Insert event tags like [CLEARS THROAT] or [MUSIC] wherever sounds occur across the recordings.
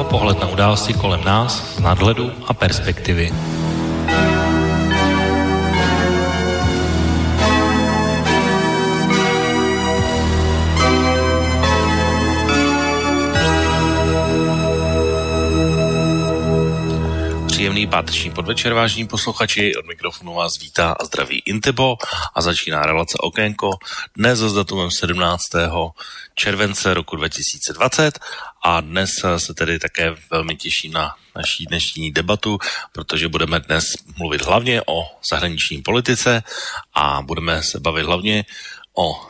Ekonko, pohled na události kolem nás z nadhledu a perspektivy. Příjemný páteční podvečer, vážení posluchači. Od mikrofonu vás vítá a zdraví Intebo a začíná relace Okénko. Dnes s datumem 17. července roku 2020 a dnes se tedy také velmi těším na naší dnešní debatu, protože budeme dnes mluvit hlavně o zahraniční politice a budeme se bavit hlavně o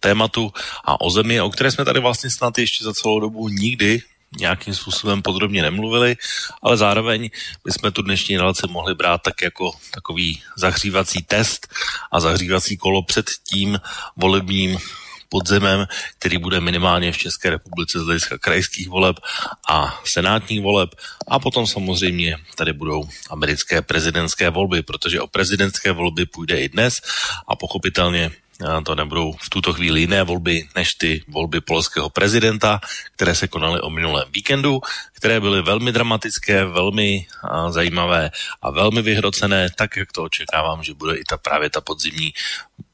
tématu a o zemi, o které jsme tady vlastně snad ještě za celou dobu nikdy nějakým způsobem podrobně nemluvili, ale zároveň bychom tu dnešní relaci mohli brát tak jako takový zahřívací test a zahřívací kolo před tím volebním podzemem, který bude minimálně v České republice z hlediska krajských voleb a senátních voleb. A potom samozřejmě tady budou americké prezidentské volby, protože o prezidentské volby půjde i dnes a pochopitelně to nebudou v tuto chvíli jiné volby než ty volby polského prezidenta, které se konaly o minulém víkendu, které byly velmi dramatické, velmi zajímavé a velmi vyhrocené, tak jak to očekávám, že bude i ta právě ta podzimní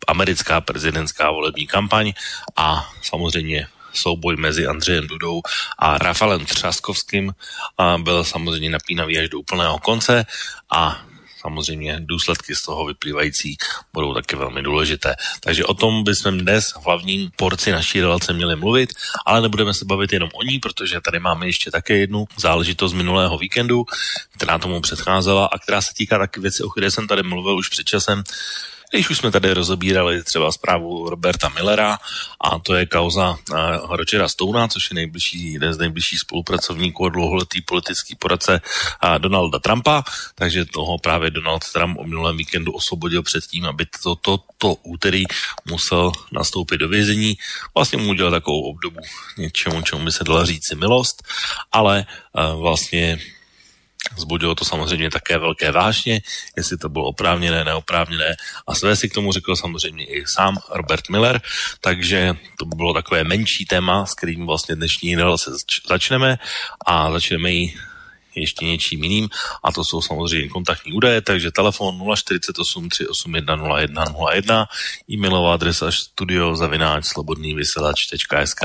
americká prezidentská volební kampaň a samozřejmě souboj mezi Andřejem Dudou a Rafalem Třaskovským byl samozřejmě napínavý až do úplného konce a samozřejmě důsledky z toho vyplývající budou taky velmi důležité. Takže o tom bychom dnes v hlavním porci naší relace měli mluvit, ale nebudeme se bavit jenom o ní, protože tady máme ještě také jednu záležitost minulého víkendu, která tomu předcházela a která se týká taky věci, o které jsem tady mluvil už před časem, když už jsme tady rozobírali třeba zprávu Roberta Millera a to je kauza uh, Rogera Stouna, což je nejbližší, jeden z nejbližších spolupracovníků a dlouholetý politický poradce uh, Donalda Trumpa, takže toho právě Donald Trump o minulém víkendu osvobodil před tím, aby to, to, to úterý musel nastoupit do vězení. Vlastně mu udělal takovou obdobu něčemu, čemu by se dala říci milost, ale uh, vlastně Zbudilo to samozřejmě také velké vášně, jestli to bylo oprávněné, neoprávněné. A své si k tomu řekl samozřejmě i sám Robert Miller, takže to by bylo takové menší téma, s kterým vlastně dnešní relace začneme a začneme ji ještě něčím jiným a to jsou samozřejmě kontaktní údaje, takže telefon 048 381 0101, e-mailová adresa studio zavináč slobodnývyselač.sk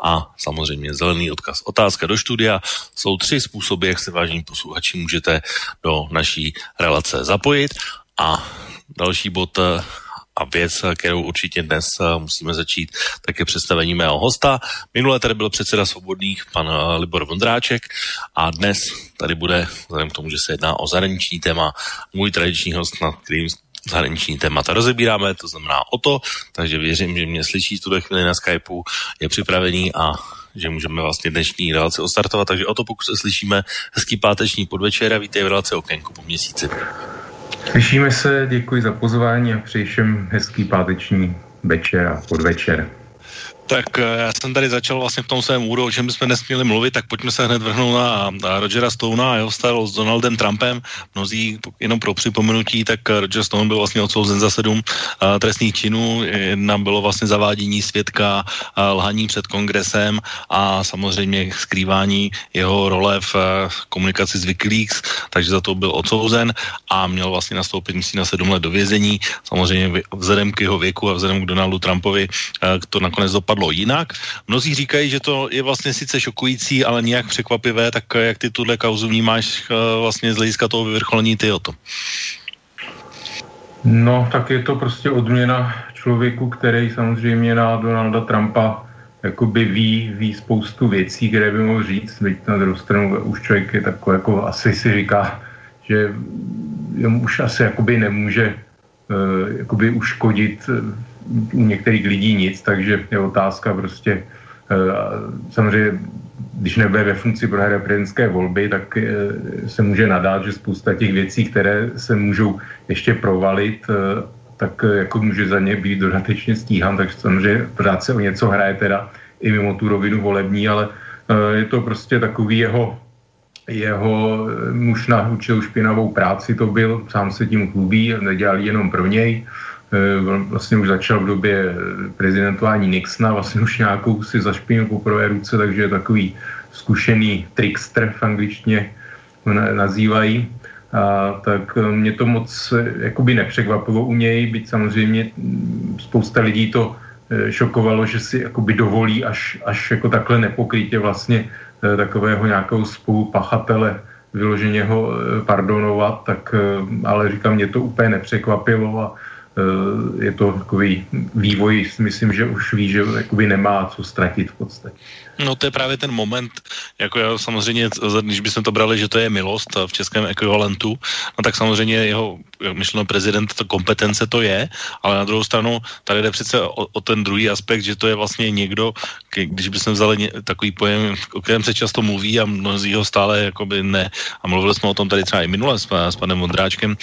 a samozřejmě zelený odkaz otázka do studia. Jsou tři způsoby, jak se vážní posluchači můžete do naší relace zapojit a další bod a věc, kterou určitě dnes eh, musíme začít, tak je představení mého hosta. Minule tady byl předseda svobodných, pan eh, Libor Vondráček a dnes tady bude, vzhledem k tomu, že se jedná o zahraniční téma, můj tradiční host, nad kterým zahraniční témata rozebíráme, to znamená o to, takže věřím, že mě slyší tuhle chvíli na Skypeu, je připravený a že můžeme vlastně dnešní relaci ostartovat, takže o to pokud se slyšíme, hezký páteční podvečer a vítej v relaci Okénku po měsíci. Slyšíme se, děkuji za pozvání a přeji všem hezký páteční večer a podvečer. Tak eh, já jsem tady začal vlastně v tom svém úvodu, o čem bychom nesměli mluvit, tak pojďme se hned vrhnout na, na Rogera Stona a jeho vztah s Donaldem Trumpem. Mnozí, jenom pro připomenutí, tak Roger Stone byl vlastně odsouzen za sedm uh, trestných činů. Jedna bylo vlastně zavádění svědka, uh, lhaní před kongresem a samozřejmě skrývání jeho role v uh, komunikaci s Wikileaks, takže za to byl odsouzen a měl vlastně nastoupit, myslím, na sedm let do vězení. Samozřejmě vzhledem k jeho věku a vzhledem k Donaldu Trumpovi to nakonec dopadlo dopadlo jinak. Mnozí říkají, že to je vlastně sice šokující, ale nějak překvapivé, tak jak ty tuhle kauzu vnímáš eh, vlastně z hlediska toho vyvrcholení ty o to? No, tak je to prostě odměna člověku, který samozřejmě na Donalda Trumpa jakoby ví, ví spoustu věcí, které by mohl říct. Teď na druhou stranu už člověk je takový, jako asi si říká, že už asi jakoby nemůže uh, jakoby uškodit u některých lidí nic, takže je otázka prostě eh, samozřejmě, když nebude ve funkci prohraje prezidentské volby, tak eh, se může nadát, že spousta těch věcí, které se můžou ještě provalit, eh, tak jako může za ně být dodatečně stíhan, takže samozřejmě pořád se o něco hraje teda i mimo tu rovinu volební, ale je to prostě takový jeho jeho muž naučil špinavou práci, to byl, sám se tím chlubí, nedělal jenom pro něj, vlastně už začal v době prezidentování Nixona, vlastně už nějakou si zašpinil po prvé ruce, takže je takový zkušený trickster v angličtině nazývají. A, tak mě to moc jakoby nepřekvapilo u něj, byť samozřejmě mm, spousta lidí to šokovalo, že si jakoby dovolí až, až jako takhle nepokrytě vlastně takového nějakého spolupachatele vyloženě ho eh, pardonovat, tak eh, ale říkám, mě to úplně nepřekvapilo a eh, je to takový vývoj, myslím, že už ví, že jakoby nemá co ztratit v podstatě. No to je právě ten moment, jako já samozřejmě, když bychom to brali, že to je milost v českém ekvivalentu, no tak samozřejmě jeho, myšleno prezident, to kompetence to je, ale na druhou stranu tady jde přece o, o ten druhý aspekt, že to je vlastně někdo, když bychom vzali ně, takový pojem, o kterém se často mluví a mnozí ho stále jakoby ne, a mluvili jsme o tom tady třeba i minule s, s panem Vondráčkem,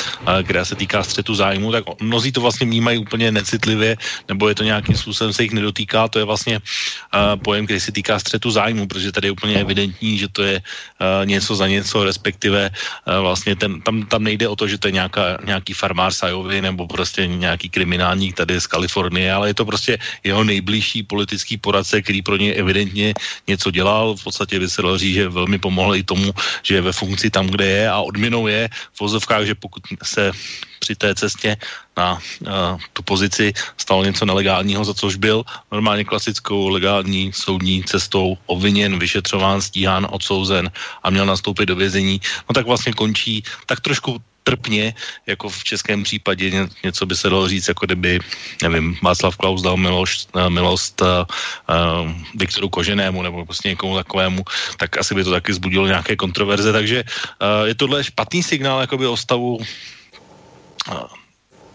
která se týká střetu zájmu, tak mnozí to vlastně vnímají úplně necitlivě, nebo je to nějakým způsobem se jich nedotýká, to je vlastně uh, pojem, který se týká střetu zájmu, protože tady je úplně evidentní, že to je uh, něco za něco, respektive uh, vlastně ten, tam, tam nejde o to, že to je nějaká, nějaký farmář Sajovi nebo prostě nějaký kriminálník tady z Kalifornie, ale je to prostě jeho nejbližší politický poradce, který pro ně evidentně něco dělal. V podstatě by se dalo říct, že velmi pomohl i tomu, že je ve funkci tam, kde je a odměnou je v vozovkách, že pokud se při té cestě na uh, tu pozici stalo něco nelegálního, za což byl normálně klasickou legální soudní cestou obviněn, vyšetřován, stíhán, odsouzen a měl nastoupit do vězení, no tak vlastně končí tak trošku trpně, jako v českém případě ně, něco by se dalo říct, jako kdyby, nevím, Václav Klaus dal milost, uh, milost uh, uh, Viktoru Koženému nebo prostě někomu takovému, tak asi by to taky zbudilo nějaké kontroverze, takže uh, je tohle špatný signál jakoby o stavu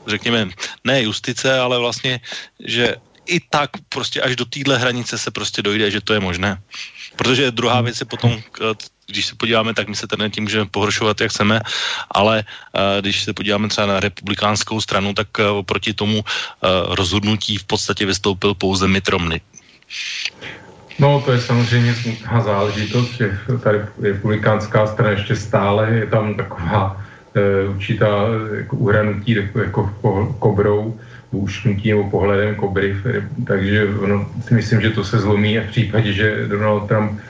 řekněme, ne justice, ale vlastně, že i tak prostě až do téhle hranice se prostě dojde, že to je možné. Protože druhá věc je potom, když se podíváme, tak my se tady tím můžeme pohoršovat, jak chceme, ale když se podíváme třeba na republikánskou stranu, tak proti tomu rozhodnutí v podstatě vystoupil pouze Mitt Romney. No, to je samozřejmě smutná záležitost, že ta republikánská strana ještě stále je tam taková Eh, určitá jako uhranutí jako, kobrou, ušknutí nebo pohledem kobry, takže ono, si myslím, že to se zlomí a v případě, že Donald Trump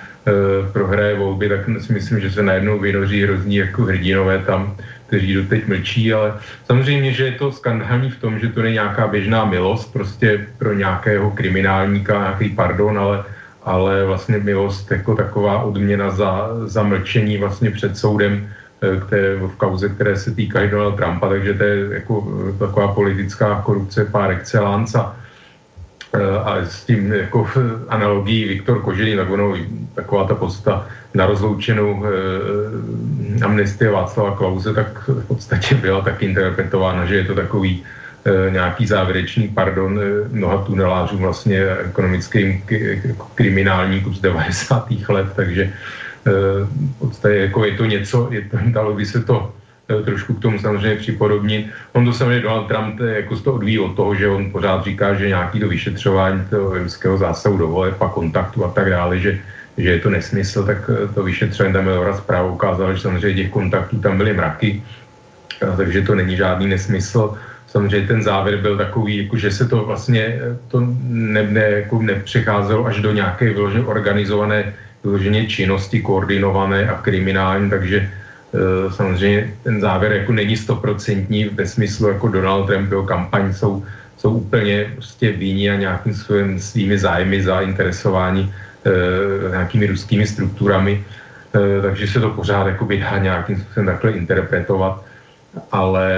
prohraje volby, tak si myslím, že se najednou vynoří hrozní jako hrdinové tam, kteří doteď mlčí, ale samozřejmě, že je to skandální v tom, že to není nějaká běžná milost prostě pro nějakého kriminálníka, nějaký pardon, ale, ale vlastně milost jako taková odměna za, za mlčení vlastně před soudem Eh, které, v kauze, které se týkají Donald Trumpa, takže to je jako eh, taková politická korupce par excellence a, eh, a s tím jako analogií Viktor Kožený, tak ono, taková ta podsta na rozloučenou eh, amnestie Václava Klauze, tak v podstatě byla tak interpretována, že je to takový eh, nějaký závěrečný pardon eh, mnoha tunelářům vlastně ekonomickým k, kriminálníkům z 90. let, takže v podstatě jako je to něco, je to, dalo by se to eh, trošku k tomu samozřejmě připodobnit. On to samozřejmě Donald Trump jako to odvíjí od toho, že on pořád říká, že nějaký to vyšetřování toho ruského zásahu do voleb a kontaktu a tak dále, že, že je to nesmysl, tak eh, to vyšetřování tam Melora zprávu ukázalo, že samozřejmě těch kontaktů tam byly mraky, takže to není žádný nesmysl. Samozřejmě ten závěr byl takový, jako že se to vlastně eh, to ne, ne, jako nepřecházelo až do nějaké vyloženě organizované vyloženě činnosti koordinované a kriminální, takže e, samozřejmě ten závěr jako není stoprocentní ve smyslu jako Donald Trump, jeho kampaň jsou, jsou úplně prostě víni a nějakým svým, svými zájmy zainteresování e, nějakými ruskými strukturami, e, takže se to pořád jako dá nějakým způsobem takhle interpretovat. Ale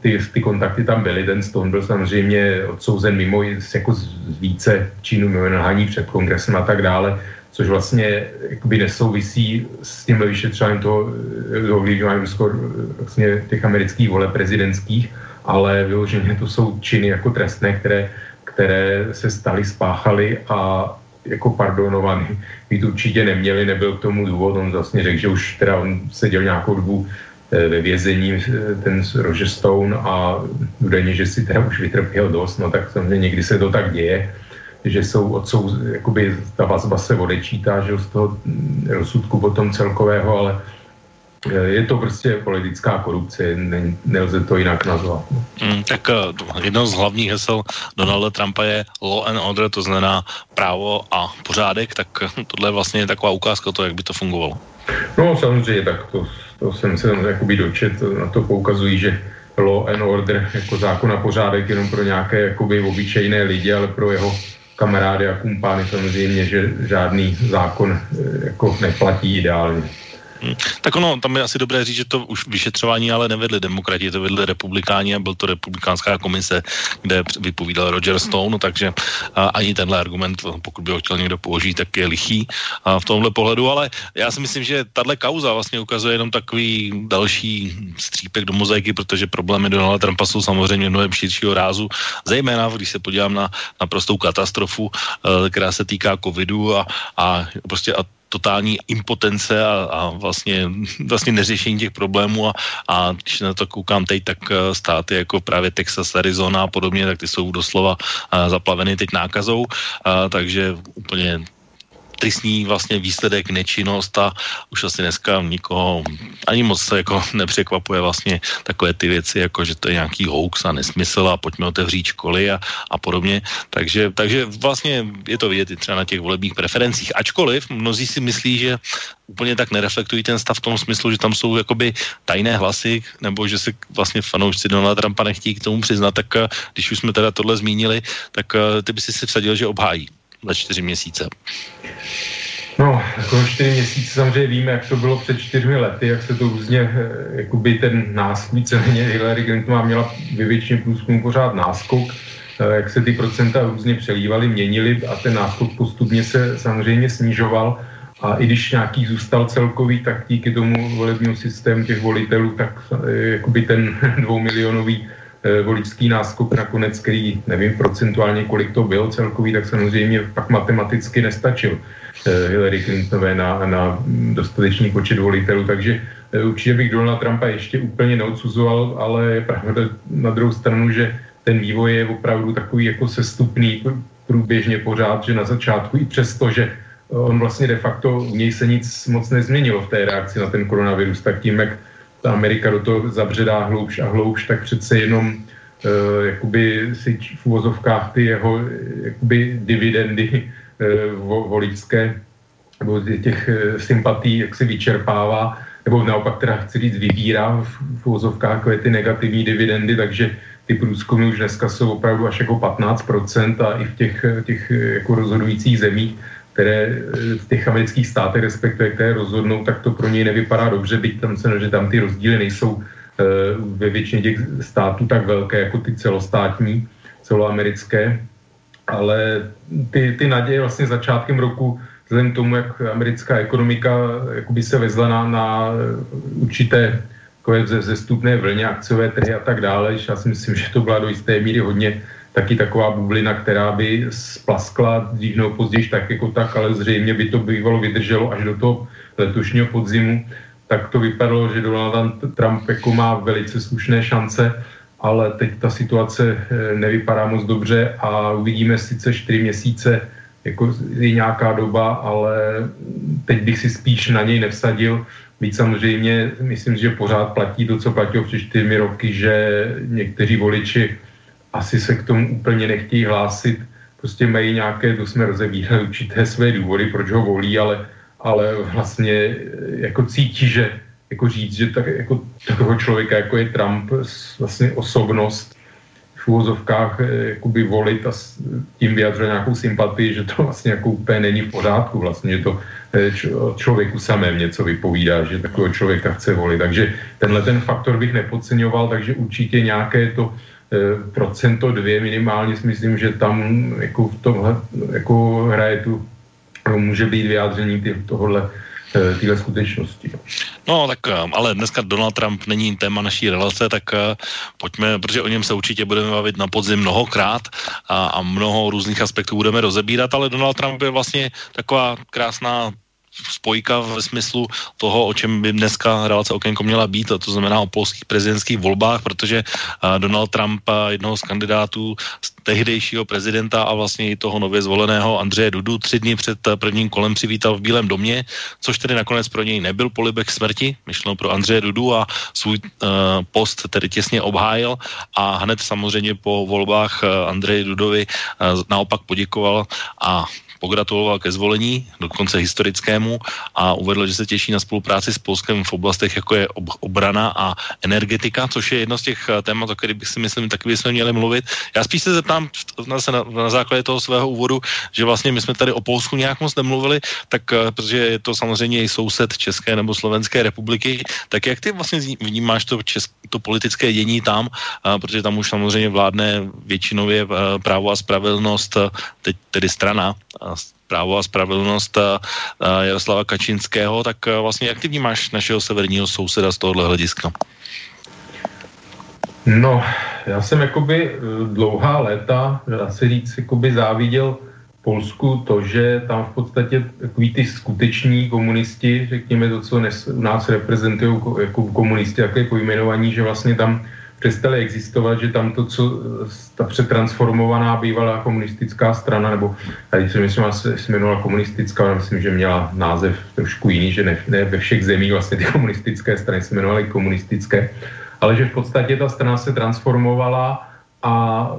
ty, ty kontakty tam byly, ten Stone byl samozřejmě odsouzen mimo jako z více činů mimo před kongresem a tak dále, což vlastně jakoby nesouvisí s tím vyšetřováním toho, toho ovlivňování vlastně těch amerických vole prezidentských, ale vyloženě to jsou činy jako trestné, které, které se staly, spáchaly a jako pardonovaný. Být určitě neměli, nebyl k tomu důvod, on vlastně řekl, že už teda on seděl nějakou dobu eh, ve vězení eh, ten Roger Stone a údajně, že si teda už vytrpěl dost, no tak samozřejmě někdy se to tak děje že jsou odsou, jakoby ta vazba se odečítá, že z toho rozsudku potom celkového, ale je to prostě politická korupce, ne, nelze to jinak nazvat. Mm, tak jedno z hlavních hesel Donalda Trumpa je law and order, to znamená právo a pořádek, tak tohle je vlastně taková ukázka toho, jak by to fungovalo. No samozřejmě, tak to, to jsem se jakoby dočet, na to poukazují, že law and order jako zákon a pořádek jenom pro nějaké jakoby obyčejné lidi, ale pro jeho kamarády a kumpány samozřejmě, že žádný zákon eh, jako neplatí ideálně. Hmm. Tak ono, tam je asi dobré říct, že to už vyšetřování ale nevedli demokrati, to vedli republikáni a byl to republikánská komise, kde vypovídal Roger Stone, takže a, ani tenhle argument, pokud by ho chtěl někdo použít, tak je lichý a v tomhle pohledu, ale já si myslím, že tahle kauza vlastně ukazuje jenom takový další střípek do mozaiky, protože problémy Donalda Trumpa jsou samozřejmě mnohem širšího rázu, zejména když se podívám na, na prostou katastrofu, eh, která se týká covidu a, a prostě a totální impotence a, a vlastně, vlastně neřešení těch problémů. A, a když na to koukám teď, tak eh, státy jako právě Texas, Arizona a podobně, tak ty jsou doslova uh, zaplaveny teď nákazou, uh, takže úplně tristní vlastně výsledek nečinnost a už asi dneska nikoho ani moc se jako [LAUGHS] nepřekvapuje vlastně takové ty věci, jako že to je nějaký hoax a nesmysl a pojďme otevřít školy a, a podobně. Takže, takže vlastně je to vidět i třeba na těch volebních preferencích. Ačkoliv mnozí si myslí, že úplně tak nereflektují ten stav v tom smyslu, že tam jsou jakoby tajné hlasy, nebo že se vlastně fanoušci Donalda Trumpa nechtějí k tomu přiznat, tak eh, když už jsme teda tohle zmínili, tak eh, ty by si si vsadil, že obhájí za čtyři měsíce? No, jako čtyři měsíce samozřejmě víme, jak to bylo před čtyřmi lety, jak se to různě, eh, jakoby ten náskok, víceméně Hillary Clintonová měla ve většině průzkumu pořád náskok, eh, jak se ty procenta různě přelívaly, měnily a ten náskok postupně se samozřejmě snižoval. A i když nějaký zůstal celkový, tak díky tomu volebnímu systému těch volitelů, tak eh, jakoby ten [LAUGHS] dvoumilionový voličský náskok nakonec, který nevím procentuálně, kolik to bylo celkový, tak samozřejmě pak matematicky nestačil eh, Hillary Clintonové na, na dostatečný počet volitelů, takže eh, určitě bych Donald Trumpa ještě úplně neodsuzoval, ale je pravda na druhou stranu, že ten vývoj je opravdu takový jako sestupný průběžně pořád, že na začátku i přesto, že on vlastně de facto u něj se nic moc nezměnilo v té reakci na ten koronavirus, tak tím, jak ta Amerika do toho zabředá hloubš a hloubš, tak přece jenom uh, jakoby si v uvozovkách ty jeho jakoby dividendy uh, voličské nebo těch sympatí jak si vyčerpává, nebo naopak teda chci říct vybírá v, v uvozovkách ty negativní dividendy, takže ty průzkumy už dneska jsou opravdu až jako 15% a i v těch, těch jako rozhodujících zemích které eh, v těch amerických státech, respektive které rozhodnou, tak to pro něj nevypadá dobře, byť tam se, že tam ty rozdíly nejsou eh, ve většině těch států tak velké jako ty celostátní, celoamerické, ale ty, ty naděje vlastně začátkem roku, vzhledem k tomu, jak americká ekonomika jakoby se vezla na, na určité takové zestupné vlně, akciové trhy a tak dále, já si myslím, že to byla do jisté míry hodně taky taková bublina, která by splaskla dřív nebo později tak jako tak, ale zřejmě by to bývalo vydrželo až do toho letošního podzimu, tak to vypadalo, že Donald Trump jako má velice slušné šance, ale teď ta situace eh, nevypadá moc dobře a uvidíme sice čtyři měsíce, jako je nějaká doba, ale teď bych si spíš na něj nevsadil. Víc samozřejmě, myslím, že pořád platí to, co platilo před čtyřmi roky, že někteří voliči asi se k tomu úplně nechtějí hlásit, prostě mají nějaké, to jsme rozebírali určité své důvody, proč ho volí, ale, ale vlastně eh, jako cítí, že jako říct, že tak, jako takového člověka, jako je Trump, vlastně osobnost v úvozovkách eh, jakoby volit a tím vyjadřuje nějakou sympatii, že to vlastně jako úplně není v pořádku vlastně, že to eh, člověku samém něco vypovídá, že takového člověka chce volit. Takže tenhle ten faktor bych nepodceňoval, takže určitě nějaké to procento dvě minimálně si myslím, že tam jako v tomhle jako hraje tu, no, může být vyjádření tohohle eh, téhle skutečnosti. No tak eh, ale dneska Donald Trump není téma naší relace, tak pojďme, protože o něm se určitě budeme bavit na podzim mnohokrát a, a mnoho různých aspektů budeme rozebírat, ale Donald Trump je vlastně taková krásná spojka ve smyslu toho, o čem by dneska relace okénko měla být, a to znamená o polských prezidentských volbách, protože Donald Trump, jednoho z kandidátů z tehdejšího prezidenta a vlastně i toho nově zvoleného Andřeje Dudu tři dny před prvním kolem přivítal v Bílém domě, což tedy nakonec pro něj nebyl polibek smrti, myšleno pro Andřeje Dudu a svůj post tedy těsně obhájil. A hned samozřejmě po volbách Andreji Dudovi naopak poděkoval a pogratuloval ke zvolení, dokonce historickému a uvedl, že se těší na spolupráci s Polskem v oblastech, jako je ob- obrana a energetika, což je jedno z těch eh, témat, o kterých bych si myslím, taky bychom měli mluvit. Já spíš se zeptám na, na, na základě toho svého úvodu, že vlastně my jsme tady o Polsku nějak moc nemluvili, tak eh, protože je to samozřejmě i soused České nebo Slovenské republiky, tak jak ty vlastně vnímáš to, česk, to politické dění tam, a, protože tam už samozřejmě vládne většinově eh, právo a spravedlnost, teď tedy strana právo a spravedlnost Jaroslava Kačinského, tak vlastně jak ty vnímáš našeho severního souseda z tohohle hlediska? No, já jsem jakoby e, dlouhá léta, dá se říct, jakoby záviděl Polsku to, že tam v podstatě takový ty skuteční komunisti, řekněme to, co nes, u nás reprezentují jako komunisti, je pojmenovaní, že vlastně tam přestaly existovat, že tam to, co ta přetransformovaná bývalá komunistická strana, nebo tady si myslím, že se jmenovala komunistická, myslím, že měla název trošku jiný, že ne, ne ve všech zemích vlastně ty komunistické strany se jmenovaly komunistické, ale že v podstatě ta strana se transformovala a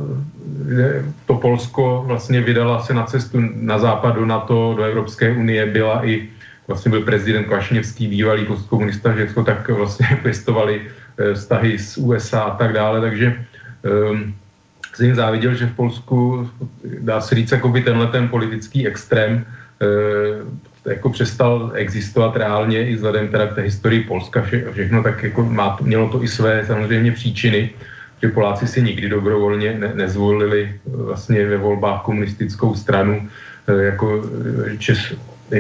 to Polsko vlastně vydala se na cestu na západ do NATO, do Evropské unie, byla i vlastně byl prezident Kvašněvský, bývalý postkomunista Řecko, tak vlastně [LAUGHS] pěstovali vztahy s USA a tak dále, takže um, jsem jim záviděl, že v Polsku, dá se říct, jako by tenhle ten politický extrém e, jako přestal existovat reálně i vzhledem teda k té historii Polska vše, všechno, tak jako má, mělo to i své samozřejmě příčiny, že Poláci si nikdy dobrovolně ne, nezvolili vlastně ve volbách komunistickou stranu e, jako Čes,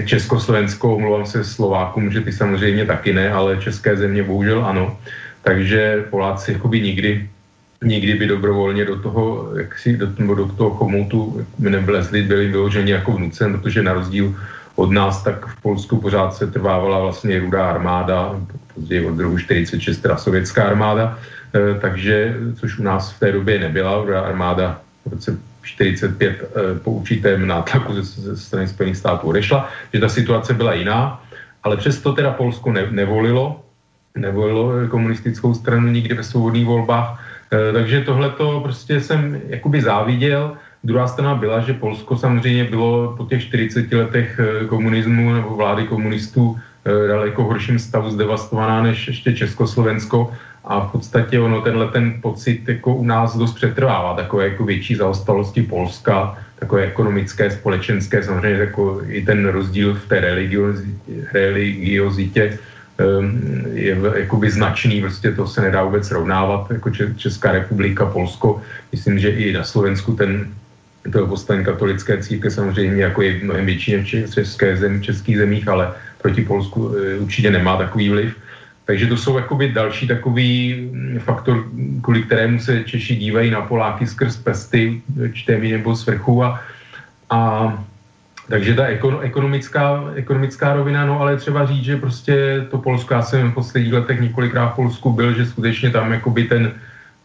Československou, omlouvám se Slovákům, že ty samozřejmě taky ne, ale české země bohužel ano. Takže Poláci jakoby nikdy, nikdy by dobrovolně do toho, jak si, do, do toho chomoutu nevlezli, byli vyloženi jako vnucen, protože na rozdíl od nás, tak v Polsku pořád se trvávala vlastně rudá armáda, později od roku 46 teda sovětská armáda, e, takže, což u nás v té době nebyla, rudá armáda v roce 45 e, po určitém nátlaku ze, ze strany Spojených států odešla, že ta situace byla jiná, ale přesto teda Polsko ne, nevolilo, nevolilo komunistickou stranu nikdy ve svobodných volbách. E, takže tohle to prostě jsem jakoby záviděl. Druhá strana byla, že Polsko samozřejmě bylo po těch 40 letech e, komunismu nebo vlády komunistů e, daleko horším stavu zdevastovaná než ještě Československo a v podstatě ono tenhle ten pocit jako u nás dost přetrvává, takové jako větší zaostalosti Polska, takové ekonomické, společenské, samozřejmě jako i ten rozdíl v té religiozitě Ehm, je jakoby značný, prostě to se nedá vůbec srovnávat, jako Česká republika, Polsko. Myslím, že i na Slovensku ten to postavení katolické církve samozřejmě jako je mnohem větší než v české zem, českých zemích, ale proti Polsku e, určitě nemá takový vliv. Takže to jsou jakoby další takový mm, faktor, kvůli kterému se Češi dívají na Poláky skrz prsty, čtemi nebo svrchu a, a takže ta ekonomická, ekonomická rovina, no ale třeba říct, že prostě to Polsko, já jsem v posledních letech několikrát v Polsku byl, že skutečně tam jakoby ten,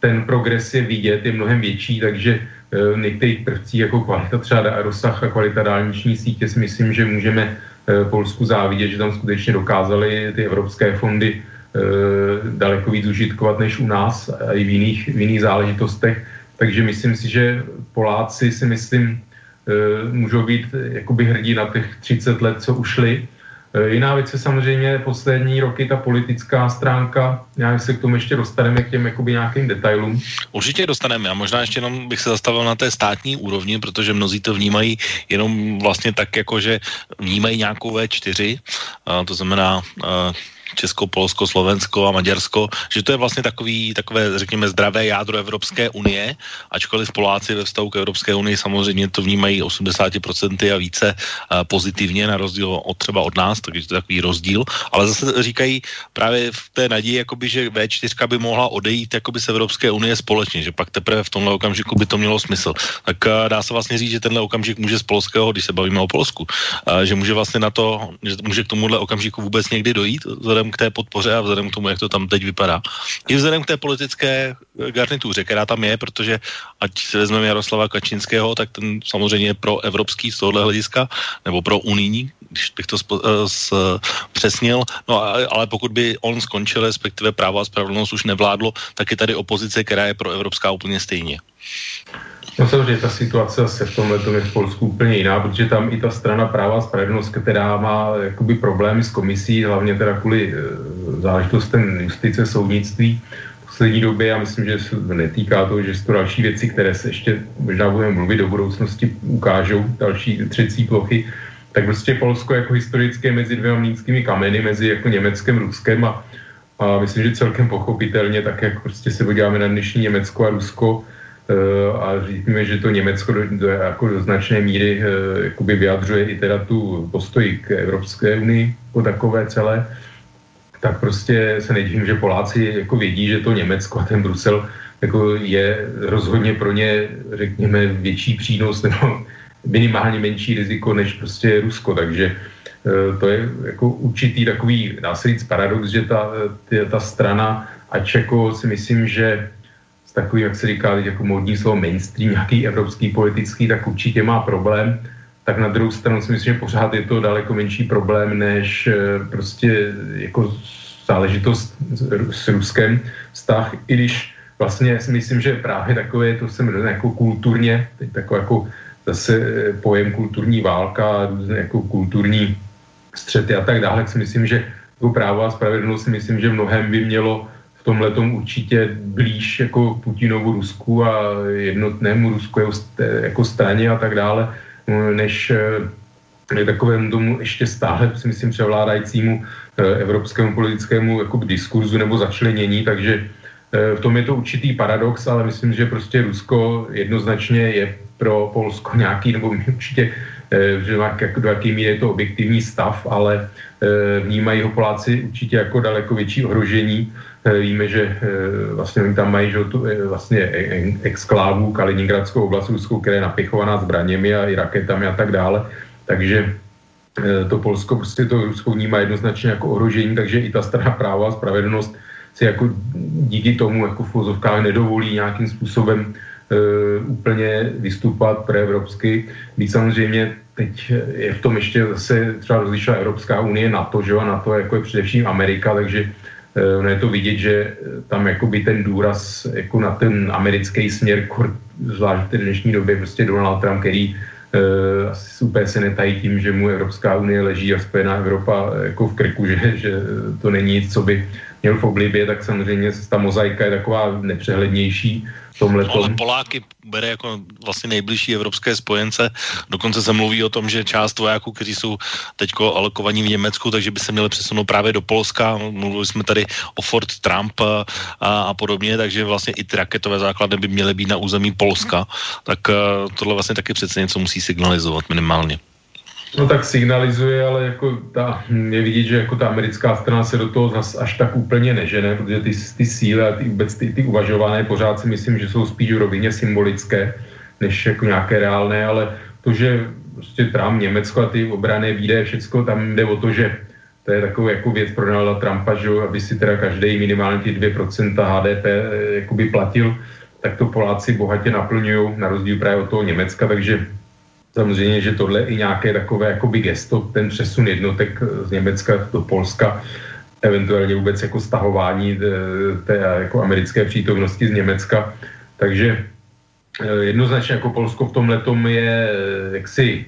ten progres je vidět, je mnohem větší, takže v e, některých prvcích jako kvalita třeba rozsah a kvalita dálniční sítě si myslím, že můžeme e, Polsku závidět, že tam skutečně dokázali ty evropské fondy e, daleko víc užitkovat než u nás a i v jiných, v jiných záležitostech. Takže myslím si, že Poláci si myslím, Eh, můžou být eh, jakoby hrdí na těch 30 let, co ušli. Eh, jiná věc je samozřejmě poslední roky ta politická stránka, já se k tomu ještě dostaneme k těm jakoby nějakým detailům. Určitě dostaneme a možná ještě jenom bych se zastavil na té státní úrovni, protože mnozí to vnímají jenom vlastně tak, jako že vnímají nějakou V4, to znamená Česko, Polsko, Slovensko a Maďarsko, že to je vlastně takový, takové, řekněme, zdravé jádro Evropské unie, ačkoliv Poláci ve vztahu k Evropské unii samozřejmě to vnímají 80% a více pozitivně, na rozdíl od třeba od nás, takže to je takový rozdíl, ale zase říkají právě v té naději, jakoby, že V4 by mohla odejít jakoby z Evropské unie společně, že pak teprve v tomhle okamžiku by to mělo smysl. Tak uh, dá se vlastně říct, že tenhle okamžik může z polského, když se bavíme o Polsku, uh, že může vlastně na to, že může k tomuhle okamžiku vůbec někdy dojít, vzhledem k té podpoře a vzhledem k tomu, jak to tam teď vypadá. I vzhledem k té politické garnituře, která tam je, protože ať se vezmeme Jaroslava Kačinského, tak ten samozřejmě pro evropský z tohohle hlediska, nebo pro unijní, když bych to spo, uh, s, přesnil. No ale pokud by on skončil, respektive právo a spravedlnost už nevládlo, tak je tady opozice, která je pro evropská úplně stejně. No samozřejmě ta situace se v tomhle je v Polsku úplně jiná, protože tam i ta strana práva a spravedlnost, která má jakoby problémy s komisí, hlavně teda kvůli e, záležitostem justice, soudnictví, v poslední době, já myslím, že se netýká toho, že jsou to další věci, které se ještě možná budeme mluvit do budoucnosti, ukážou další třecí plochy, tak prostě Polsko jako historické mezi dvěma mlínskými kameny, mezi jako Německem, Ruskem a, a myslím, že celkem pochopitelně, tak jak prostě se podíváme na dnešní Německo a Rusko, a říkáme, že to Německo do, do, jako do značné míry eh, jakoby vyjadřuje i teda tu postoj k Evropské unii jako takové celé, tak prostě se nedivím, že Poláci jako vědí, že to Německo a ten Brusel jako je rozhodně pro ně, řekněme, větší přínos nebo [LAUGHS] minimálně menší riziko než prostě Rusko, takže eh, to je jako určitý takový, dá paradox, že ta, ta strana, ač jako si myslím, že takový, jak se říká, jako módní slovo mainstream, nějaký evropský politický, tak určitě má problém. Tak na druhou stranu si myslím, že pořád je to daleko menší problém, než eh, prostě jako záležitost s Ruskem vztah, i když vlastně si myslím, že právě takové, to jsem jako kulturně, teď takový jako zase eh, pojem kulturní válka, různé jako kulturní střety a tak dále, si myslím, že jako právo a spravedlnost si myslím, že mnohem by mělo tomhle tomu určitě blíž jako Putinovu Rusku a jednotnému Rusku jako straně a tak dále, než eh, takovému tomu ještě stále, si myslím, převládajícímu eh, evropskému politickému jakoby, diskurzu nebo začlenění, takže eh, v tom je to určitý paradox, ale myslím, že prostě Rusko jednoznačně je pro Polsko nějaký, nebo [LAUGHS] určitě, že jak, do jaký míry je to objektivní stav, ale vnímají ho Poláci určitě jako daleko větší ohrožení víme, že eh, vlastně oni tam mají že, tu, eh, vlastně exklávu Kaliningradskou oblast Ruskou, která je napichovaná zbraněmi a i raketami a tak dále. Takže to Polsko prostě to Rusko vnímá jednoznačně jako ohrožení, takže i ta strana práva a spravedlnost si jako díky tomu jako v vozovkách nedovolí nějakým způsobem uh, úplně vystupovat preevropsky. Když samozřejmě teď je v tom ještě zase třeba rozlišila Evropská unie, NATO, že jo, a NATO jako je především Amerika, takže Eh, ono je to vidět, že eh, tam jakoby ten důraz jako na ten americký směr, zvlášť v té dnešní době, prostě Donald Trump, který uh, asi úplně se netají tím, že mu Evropská unie leží a Spojená Evropa jako v krku, že, že to není nic, co by měl v oblibě, tak samozřejmě ta mozaika je taková nepřehlednější tomhle. Ale Poláky bere jako vlastně nejbližší evropské spojence. Dokonce se mluví o tom, že část vojáků, kteří jsou teď alokovaní v Německu, takže by se měli přesunout právě do Polska. Mluvili jsme tady o Fort Trump a, a podobně, takže vlastně i ty raketové základny by měly být na území Polska. Tak uh, tohle vlastně taky přece něco musí signalizovat minimálně. No tak signalizuje, ale jako ta, je vidět, že jako ta americká strana se do toho zas až tak úplně nežene, protože ty, ty síly a ty, vůbec ty, ty uvažované pořád si myslím, že jsou spíš v rovině symbolické, než jako nějaké reálné, ale to, že prostě Trump, Německo a ty obrané výdaje, všecko, tam jde o to, že to je takový jako věc pro Donalda Trumpa, že aby si teda každý minimálně ty 2% HDP eh, jakoby platil, tak to Poláci bohatě naplňují, na rozdíl právě od toho Německa, takže Samozřejmě, že tohle je i nějaké takové jakoby gesto, ten přesun jednotek z Německa do Polska, eventuálně vůbec jako stahování té jako americké přítomnosti z Německa. Takže eh, jednoznačně jako Polsko v tomhle je eh, jaksi,